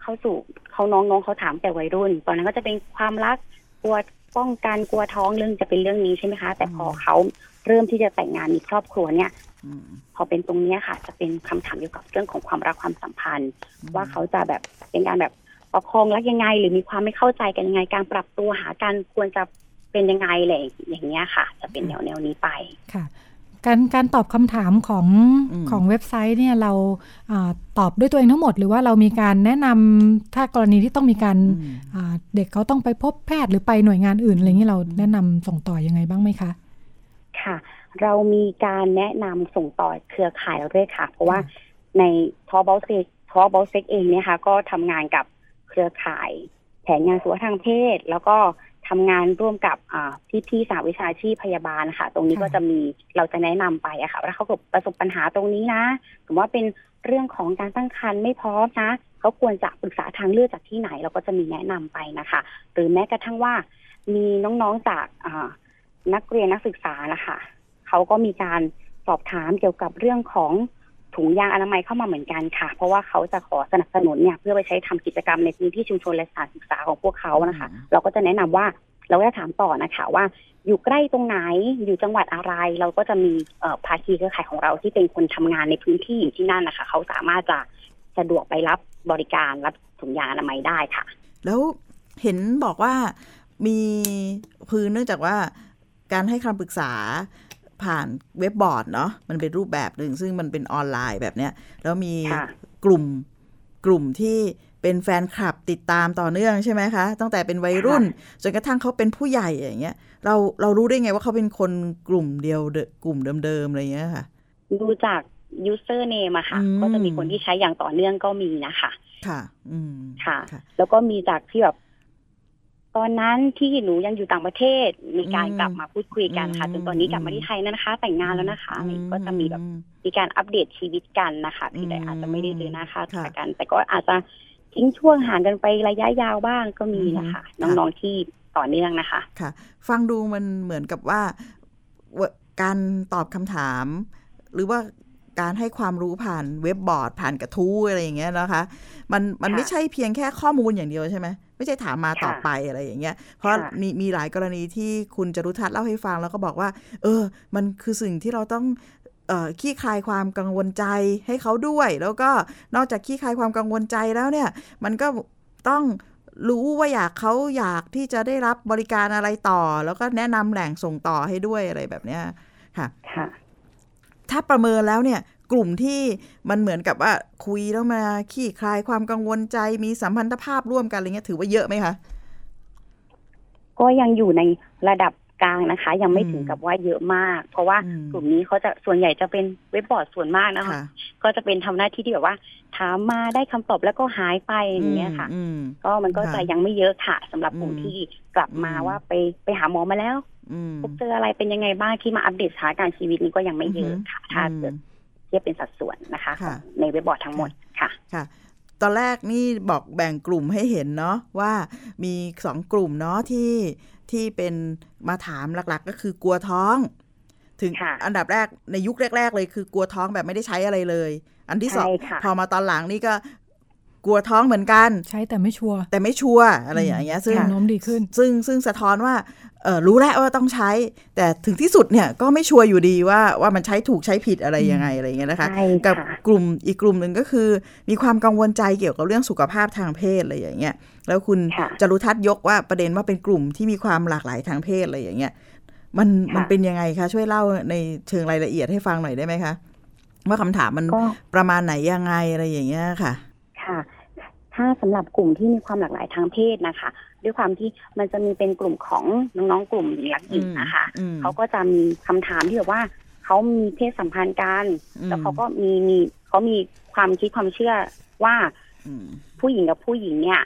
เข้าสู่เขาน้องๆเขาถามแต่วัยรุ่น ตอนนั้นก็จะเป็นความรักกลัวป้องกันกลัวท้องเรื่องจะเป็นเรื่องนี้ใช่ไหมคะ แต่พอเขาเริ่มที่จะแต่งงานมีครอบครัวเนี่ย พอเป็นตรงนี้ค่ะ จะเป็นคำถามเกี่ยวกับเรื่องของความรักความสัมพันธ์ ว่าเขาจะแบบเป็นการแบบประคองรักยังไง หรือมีความไม่เข้าใจกันยังไง การปรับตัวหาการควรจะเป็นยังไงเลยอย่างเงี้ยค่ะ จะเป็นแนวแนวนี้ไปค่ะ การการตอบคำถามของของเว็บไซต์เนี่ยเราอตอบด้วยตัวเองทั้งหมด หรือว่าเรามีการแนะนำถ้ากรณีที่ต้องมีการเด็กเขาต้องไปพบแพทย์หรือไปหน่วยงานอื่นอะไรเงี้เราแนะนำส่งต่อยังไงบ้างไหมคะ ค่ะ เรามีการแนะนำส่งต่อเครือข่ายเราด้วยค่ะ เพราะว่าในทอบอลเซ็กทอบอลเซ็กเองเนี่ยค่ะ ก็ทำงานกับเครือข่าย แผนงานสุขภาพทางเพศ แล้วก็ทำงานร่วมกับพี่พี่สาวิชาชีพพยาบาลนะคะตรงนี้ก็จะมีเราจะแนะนำไปอะค่ะว่าเขาประสบปัญหาตรงนี้นะสมมติว่าเป็นเรื่องของการตั้งครรภ์ไม่พร้อมนะเขาควรจะปรึกษาทางเลือกจากที่ไหน เราก็จะมีแนะนำไปนะคะ หรือแม้กระทั่งว่า มีน้องๆจากนักเรียนนักศึกษานะคะ เขาก็มีการสอบถามเกี่ยวกับเรื่องของถุงยางอนามัยเข้ามาเหมือนกันค่ะ เพราะว่าเขาจะขอสนับสนุนเนี่ยเพื่อไปใช้ทำกิจกรรมในพื้นที่ชุมชนและสถานศึกษาของพวกเขานะคะ เราก็จะแนะนำว่าเราจะถามต่อนะคะว่า อยู่ใกล้ตรงไหนอยู่จังหวัดอะไร เราก็จะมีภาคีเครือข่ายของเราที่เป็นคนทำงานในพื้นที่อยู่ที่นั่นนะคะ เขาสามารถจะสะดวกไปรับบริการรับถุงยางอนามัยได้ค่ะ แล้วเห็นบอกว่ามีคือเนื่องจากว่าการให้คำปรึกษา ผ่านเว็บบอร์ดเนาะมันเป็นรูปแบบหนึ่งซึ่งมันเป็นออนไลน์แบบเนี้ยแล้วมีกลุ่มกลุ่มที่เป็นแฟนคลับติดตามต่อเนื่องใช่ไหมคะตั้งแต่เป็นวัยรุ่น จนกระทั่งเขาเป็นผู้ใหญ่อย่างเงี้ย เราเรารู้ได้ไงว่าเขาเป็นคนกลุ่มเดียวกลุ่มเดิมๆอะไรเงี้ยค่ะดูจาก user name อะค่ะ ก็จะมีคนที่ใช้อย่างต่อเนื่องก็มีนะคะ ค่ะ อืมค่ะ แล้วก็มีจากที่แบบ ตอนนั้นที่หนูยังอยู่ต่างประเทศ มีการกลับมาพูดคุยกันค่ะจนตอนนี้กลับมาที่ไทยนะคะ แต่งงานแล้วนะคะก็จะมีแบบมีการอัปเดตชีวิตกันนะคะที่แต่อาจจะไม่ได้เจอหน้าค่าตากัน แต่ก็อาจจะทิ้งช่วงห่างกันไประยะยาวบ้างก็มีนะคะน้องๆที่ต่อเนื่องนะคะ ค่ะ ฟังดูมันเหมือนกับว่าการตอบคำถาม หรือว่า การให้ความรู้ผ่านเว็บบอร์ด ผ่านกระทู้อะไรอย่างเงี้ยนะคะ มันมันไม่ใช่เพียงแค่ข้อมูลอย่างเดียวใช่ไหมไม่ใช่ถามมาต่อไปอะไรอย่างเงี้ย เพราะมีมีหลายกรณีที่คุณจรุทัศน์เล่าให้ฟังแล้วก็บอกว่า เออ มันคือสิ่งที่เราต้องขี้คลายความกังวลใจให้เขาด้วย แล้วก็นอกจากขี้คลายความกังวลใจแล้วเนี่ย มันก็ต้องรู้ว่าอยากเขาอยากที่จะได้รับบริการอะไรต่อ แล้วก็แนะนำแหล่งส่งต่อให้ด้วยอะไรแบบเนี้ยค่ะค่ะ ถ้าประเมินแล้วเนี่ยกลุ่มที่มันเหมือนกับว่าคุยแล้วมาขี้คลายความกังวลใจมีสัมพันธภาพร่วมกันอะไรเงี้ยถือว่าเยอะไหมคะ ก็ยังอยู่ในระดับกลางนะคะ ยังไม่ถึงกับว่าเยอะมาก เพราะว่ากลุ่มนี้เขาจะส่วนใหญ่จะเป็นเว็บบอร์ดส่วนมากนะคะ ก็จะเป็นทำหน้าที่ที่แบบว่า ถามมาได้คำตอบแล้วก็หายไปอย่างเงี้ยค่ะก็มันก็จะยังไม่เยอะค่ะสำหรับกลุ่มที่กลับมาว่าไปไปหาหมอมาแล้ว พบเจออะไรเป็นยังไงบ้างที่มาอัปเดตสถานการณ์ชีวิตนี้ก็ยังไม่เยอะค่ะถ้าเกิดทียบเป็นสัดส่วนนะคะคะในเว็บบอร์ดทั้งหมดค่ะค่ะ ตอนแรกนี่บอกแบ่งกลุ่มให้เห็นเนาะว่ามีสองกลุ่มเนาะที่ที่เป็นมาถามหลักๆ ก็คือกลัวท้อง ถึงอันดับแรกในยุคแรก ๆ เลยคือกลัวท้องแบบไม่ได้ใช้อะไรเลย อันที่สองพอมาตอนหลังนี่ก็ กลัวท้องเหมือนกัน ใช้แต่ไม่ชัวร์แต่ไม่ชัวร์อะไรอย่างเงี้ยซึ่งแนวโน้มดีขึ้น ซึ่งซึ่งสะท้อนว่าเออรู้แล้วว่าต้องใช้ แต่ถึงที่สุดเนี่ยก็ไม่ชัวร์อยู่ดีว่าว่ามันใช้ถูกใช้ผิดอะไรยังไงอะไรอย่างเงี้ยนะคะใช่ค่ะกับกลุ่มอีกกลุ่มหนึ่งก็คือ มีความกังวลใจเกี่ยวกับเรื่องสุขภาพทางเพศอะไรอย่างเงี้ยแล้วคุณค่ะจรุทัศน์ยกว่าประเด็นว่าเป็นกลุ่มที่มีความหลากหลายทางเพศอะไรอย่างเงี้ยมันค่ะมันเป็นยังไงคะช่วยเล่าในเชิงรายละเอียดให้ฟังหน่อยได้ไหมคะว่าคำถามมันก็ประมาณไหนยังไงอะไรอย่างเงี้ยค่ะ ค่ะ ถ้าสำหรับกลุ่มที่มีความหลากหลายทางเพศนะคะ ด้วยความที่มันจะมีเป็นกลุ่มของน้องๆกลุ่มหญิงรักหญิงนะคะอืมเขาก็จะมีคำถามที่แบบว่าเขามีเพศสัมพันธ์กันอืมแล้วเขาก็มีมีเขามีความคิดความเชื่อว่าอืมผู้หญิงกับผู้หญิงเนี่ย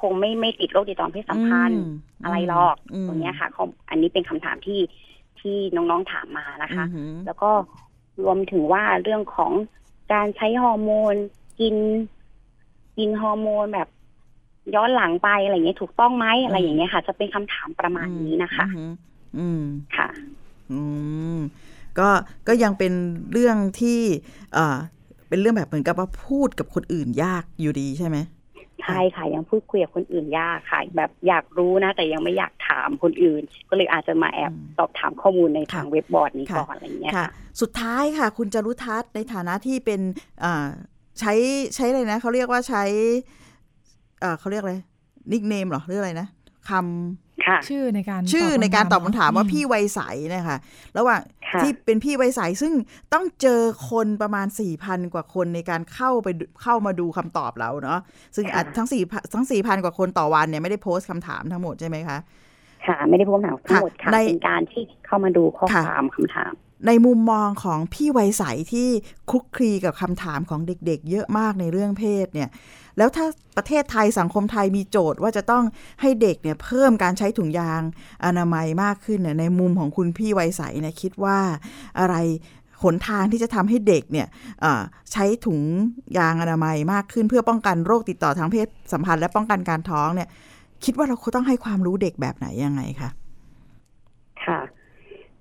คงไม่ไม่ติดโรคติดต่อเพศสัมพันธ์อืมอะไรหรอกอืมตรงเนี้ยค่ะเขาอันนี้เป็นคำถามที่ที่น้องๆถามมานะคะอือหือแล้วก็รวมถึงว่าเรื่องของการใช้ฮอร์โมน กิน กินฮอร์โมนแบบย้อนหลังไปอะไรอย่างเงี้ยถูกต้องไหมอะไรอย่างเงี้ยค่ะ จะเป็นคำถามประมาณนี้นะคะอืมอืมค่ะ อืมก็ก็ยังเป็นเรื่องที่เอ่อเป็นเรื่องแบบเหมือนกับว่าพูดกับคนอื่นยากอยู่ดีใช่ไหมใช่ค่ะยังพูดคุยกับคนอื่นยากค่ะ แบบอยากรู้นะ แต่ยังไม่อยากถามคนอื่น ก็เลยอาจจะมาแอบสอบถามข้อมูลในทางเว็บบอร์ดนี้ก่อนอะไรอย่างเงี้ยค่ะค่ะ สุดท้ายค่ะ คุณจรุทัศน์ในฐานะที่เป็นอ่า ใช้ใช้อะไรนะเขาเรียกว่าใช้ เอ่อเขาเรียกอะไรนิกเนมหรอหรืออะไรนะคำค่ะชื่อในการชื่อในการตอบคำถามว่าอืพี่วัยใสนะคะระหว่างค่ะที่เป็นพี่วัยใสซึ่งต้องเจอคนประมาณ4ี่พันกว่าคนในการเข้าไปดูเข้ามาดูคำตอบเราเนาะซึ่งอาจทั้งสี่ทั้งสี่พันกว่าคนต่อวันเนี่ยไม่ได้โพสต์คำถามทั้งหมดใช่ไหมคะค่ะ ไม่ได้พูดคำถามทั้งหมดค่ะในเป็นการที่เข้ามาดูข้อค่ะความคำถาม ในมุมมองของพี่วัยใสที่คลุกคลีกับคำถามของเด็กๆ เยอะมากในเรื่องเพศเนี่ย แล้วถ้าประเทศไทยสังคมไทยมีโจทย์ว่าจะต้องให้เด็กเนี่ยเพิ่มการใช้ถุงยางอนามัยมากขึ้นเนี่ยในมุมของคุณพี่วัยใสเนี่ยคิดว่าอะไรหนทางที่จะทำให้เด็กเนี่ยใช้ถุงยางอนามัยมากขึ้น เพื่อป้องกันโรคติดต่อทางเพศสัมพันธ์และป้องกันการท้องเนี่ย คิดว่าเราต้องให้ความรู้เด็กแบบไหนยังไงคะค่ะ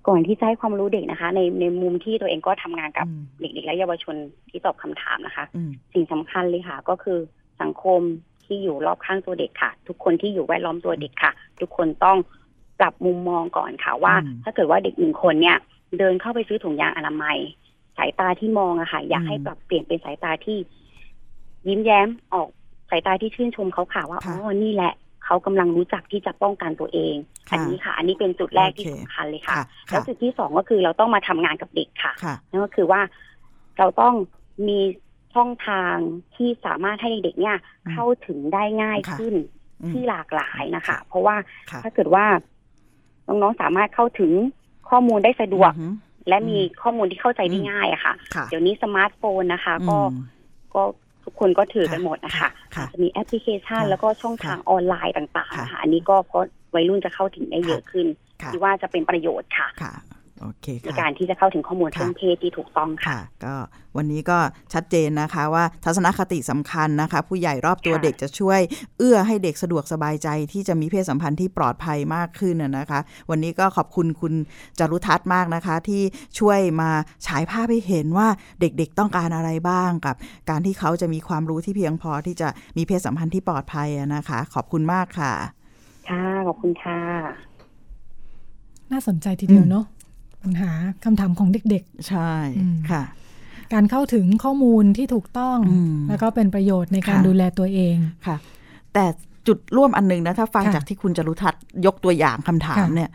ก่อนที่จะให้ความรู้เด็กนะคะ ในในมุมที่ตัวเองก็ทำงานกับอืมเด็กๆและเยาวชนที่ตอบคำถามนะคะอืมสิ่งสำคัญเลยค่ะ ก็คือสังคมที่อยู่รอบข้างตัวเด็กค่ะ ทุกคนที่อยู่แวดล้อมตัวเด็กค่ะ ทุกคนต้องปรับมุมมองก่อนค่ะว่าอืมถ้าเกิดว่าเด็กหนึ่งคนเนี่ย เดินเข้าไปซื้อถุงยางอนามัย สายตาที่มองอะค่ะ อยากให้อืมปรับเปลี่ยนเป็นสายตาที่ ยิ้มแย้มออกสายตาที่ชื่นชมเขาค่ะว่าอ๋ค่ะอนี่แหละ เขากำลังรู้จักที่จะป้องกันตัวเองค่ะอันนี้ค่ะ อันนี้เป็นจุดแรกที่โอเคสำคัญเลยค่ะค่ะแล้วค่ะจุดที่สองก็คือเราต้องมาทำงานกับเด็กค่ะค่ะนั่นก็คือว่าเราต้องมีช่องทางที่สามารถให้เด็กๆเนี่ยอืมเข้าถึงได้ง่ายค่ะขึ้นอืมที่หลากหลายนะคะ เพราะว่าค่ะถ้าเกิดว่าน้องๆสามารถเข้าถึงข้อมูลได้สะดวกอือหือและมีข้อมูลที่เข้าใจได้ง่ายอะค่ะค่ะเดี๋ยวนี้สมาร์ทโฟนนะคะ ก็อืมก็ ทุกคนก็ถือค่ะกันหมดนะคะค่ะอาจจะมีแอปพลิเคชันค่ะแล้วก็ช่องทางค่ะออนไลน์ต่างๆค่ะนะคะอันนี้ก็เพราะวัยรุ่นจะเข้าถึงได้เยอะขึ้นค่ะที่ว่าจะเป็นประโยชน์ค่ะค่ะ โอเคในค่ะการที่จะเข้าถึงข้อมูลค่ะเรื่องเพศที่ถูกต้องค่ะค่ะก็วันนี้ก็ชัดเจนนะคะว่าทัศนคติสำคัญนะคะ ผู้ใหญ่รอบตัวค่ะเด็กจะช่วย เอื้อให้เด็กสะดวกสบายใจที่จะมีเพศสัมพันธ์ที่ปลอดภัยมากขึ้นนะนะคะ วันนี้ก็ขอบคุณคุณจารุทัศน์มากนะคะ ที่ช่วยมาฉายภาพให้เห็นว่าเด็กๆต้องการอะไรบ้างกับ การที่เขาจะมีความรู้ที่เพียงพอที่จะมีเพศสัมพันธ์ที่ปลอดภัยอะนะคะ ขอบคุณมากค่ะ ค่ะขอบคุณค่ะ น่าสนใจทีเดียวเนาะ ปัญหาคำถามของเด็กใช่อืมค่ะๆการเข้าถึงข้อมูลที่ถูกต้องอืมแล้วก็เป็นประโยชน์ในการค่ะดูแลตัวเองค่ะ แต่จุดร่วมอันหนึ่งนะ ถ้าฟังค่ะจากที่คุณจรุทัศน์ยกตัวอย่างคำถามค่ะเนี่ย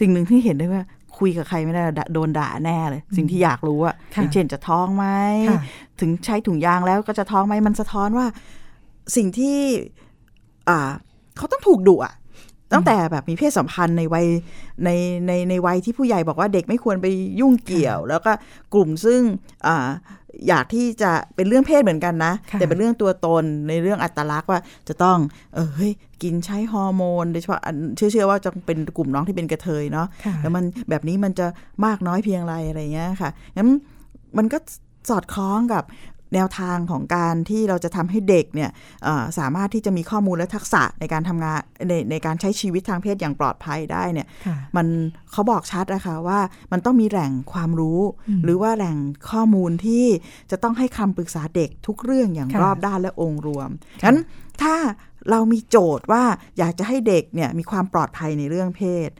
สิ่งหนึ่งที่เห็นได้ว่าคุยกับใครไม่ได้ด่าโดนด่าแน่เลย สิ่งที่อยากรู้อะอค่ะย่างเช่นจะท้องไหมค่ะถึงใช้ถุงยางแล้วก็จะท้องไหมมันสะท้อนว่า สิ่งที่ อ่า เขาต้องถูกดุอะ ตั้งแต่แบบมีเพศสัมพันธ์ในวัยในในในวัยที่ผู้ใหญ่บอกว่าเด็กไม่ควรไปยุ่งเกี่ยว แล้วก็กลุ่มซึ่งอ่าอยากที่จะเป็นเรื่องเพศเหมือนกันนะค่ะแต่เป็นเรื่องตัวตนในเรื่องอัตลักษณ์ว่าจะต้องเออเฮ้ยกินใช้ฮอร์โมนโดยเฉพาะอันเชื่อเชื่อว่าจะเป็นกลุ่มน้องที่เป็นกระเทยเนาะค่ะแล้วมันแบบนี้มันจะมากน้อยเพียงไรอะไรเงี้ยค่ะงั้นมันก็สอดคล้องกับ แนวทางของการที่เราจะทำให้เด็กเนี่ยสามารถที่จะมีข้อมูลและทักษะในการทำงานในในการใช้ชีวิตทางเพศอย่างปลอดภัยได้เนี่ยมันเขาบอกชัดนะคะว่ามันต้องมีแหล่งความรู้ หรือว่าแหล่งข้อมูลที่จะต้องให้คำปรึกษาเด็กทุกเรื่องอย่างรอบด้านและองค์รวมงั้นถ้าเรามีโจทย์ว่าอยากจะให้เด็กเนี่ยมีความปลอดภัยในเรื่องเพศ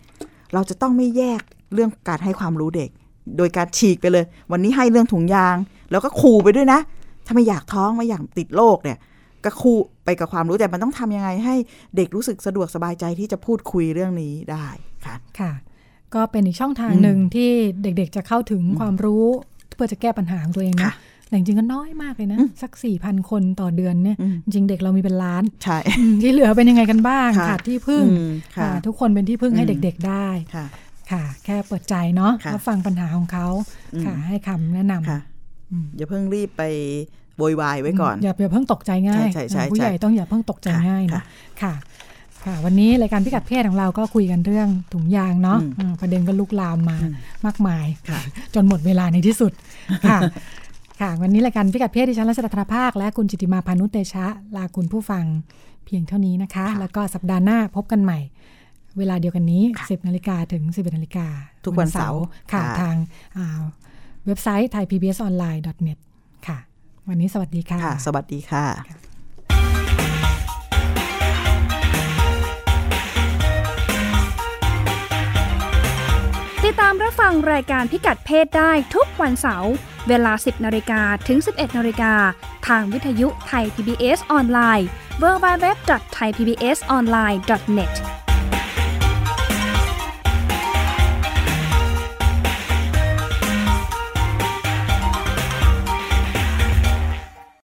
เราจะต้องไม่แยกเรื่องการให้ความรู้เด็ก โดยการฉีกไปเลย วันนี้ให้เรื่องถุงยาง แล้วก็ขู่ไปด้วยนะ ถ้าไม่อยากท้องไม่อยากติดโรคเนี่ยก็คู่ไปกับความรู้แต่มันต้องทำยังไงให้เด็กรู้สึกสะดวกสบายใจที่จะพูดคุยเรื่องนี้ได้ค่ะค่ะ ก็เป็นอีกช่องทางหนึ่งที่เด็กๆจะเข้าถึงความรู้เพื่อจะแก้ปัญหาของตัวเองนะแต่จริงๆก็น้อยมากเลยนะ สักสี่พันคนต่อเดือนเนี่ย จริงเด็กเรามีเป็นล้านใช่ที่เหลือเป็นยังไงกันบ้างขาดที่พึ่งทุกคนเป็นที่พึ่งให้เด็กๆได้ค่ะ แค่เปิดใจเนาะแล้วฟังปัญหาของเขาค่ะให้คำแนะนำ อย่าเพิ่งรีบไปโวยวายไว้ก่อน อย่าอย่าเพิ่งตกใจง่ายผู้ใหญ่ต้องอย่าเพิ่งตกใจง่ายนะค่ะ ค่ะ วันนี้รายการพิกัดเพศของเราก็คุยกันเรื่องถุงยางเนาะประเด็นก็ลุกลามมามากมายจนหมดเวลาในที่สุดค่ะค่ะ วันนี้รายการพิกัดเพศดิฉันรัชดาธราภาค และคุณจิติมาพานุเตชะ ลาคุณผู้ฟังเพียงเท่านี้นะคะ แล้วก็สัปดาห์หน้าพบกันใหม่ เวลาเดียวกันนี้ 10นาฬิกาถึง 11นาฬิกาทุกวันเสาร์ค่ะทาง เว็บไซต์ thaipbsonline.net ค่ะ วันนี้สวัสดีค่ะ สวัสดีค่ะติดตามรับฟังรายการพิกัดเพศได้ทุกวันเสาร์เวลา 10นาฬิกาถึง 11นาฬิกาทางวิทยุไทย PBS ออนไลน์ www.thaipbsonline.net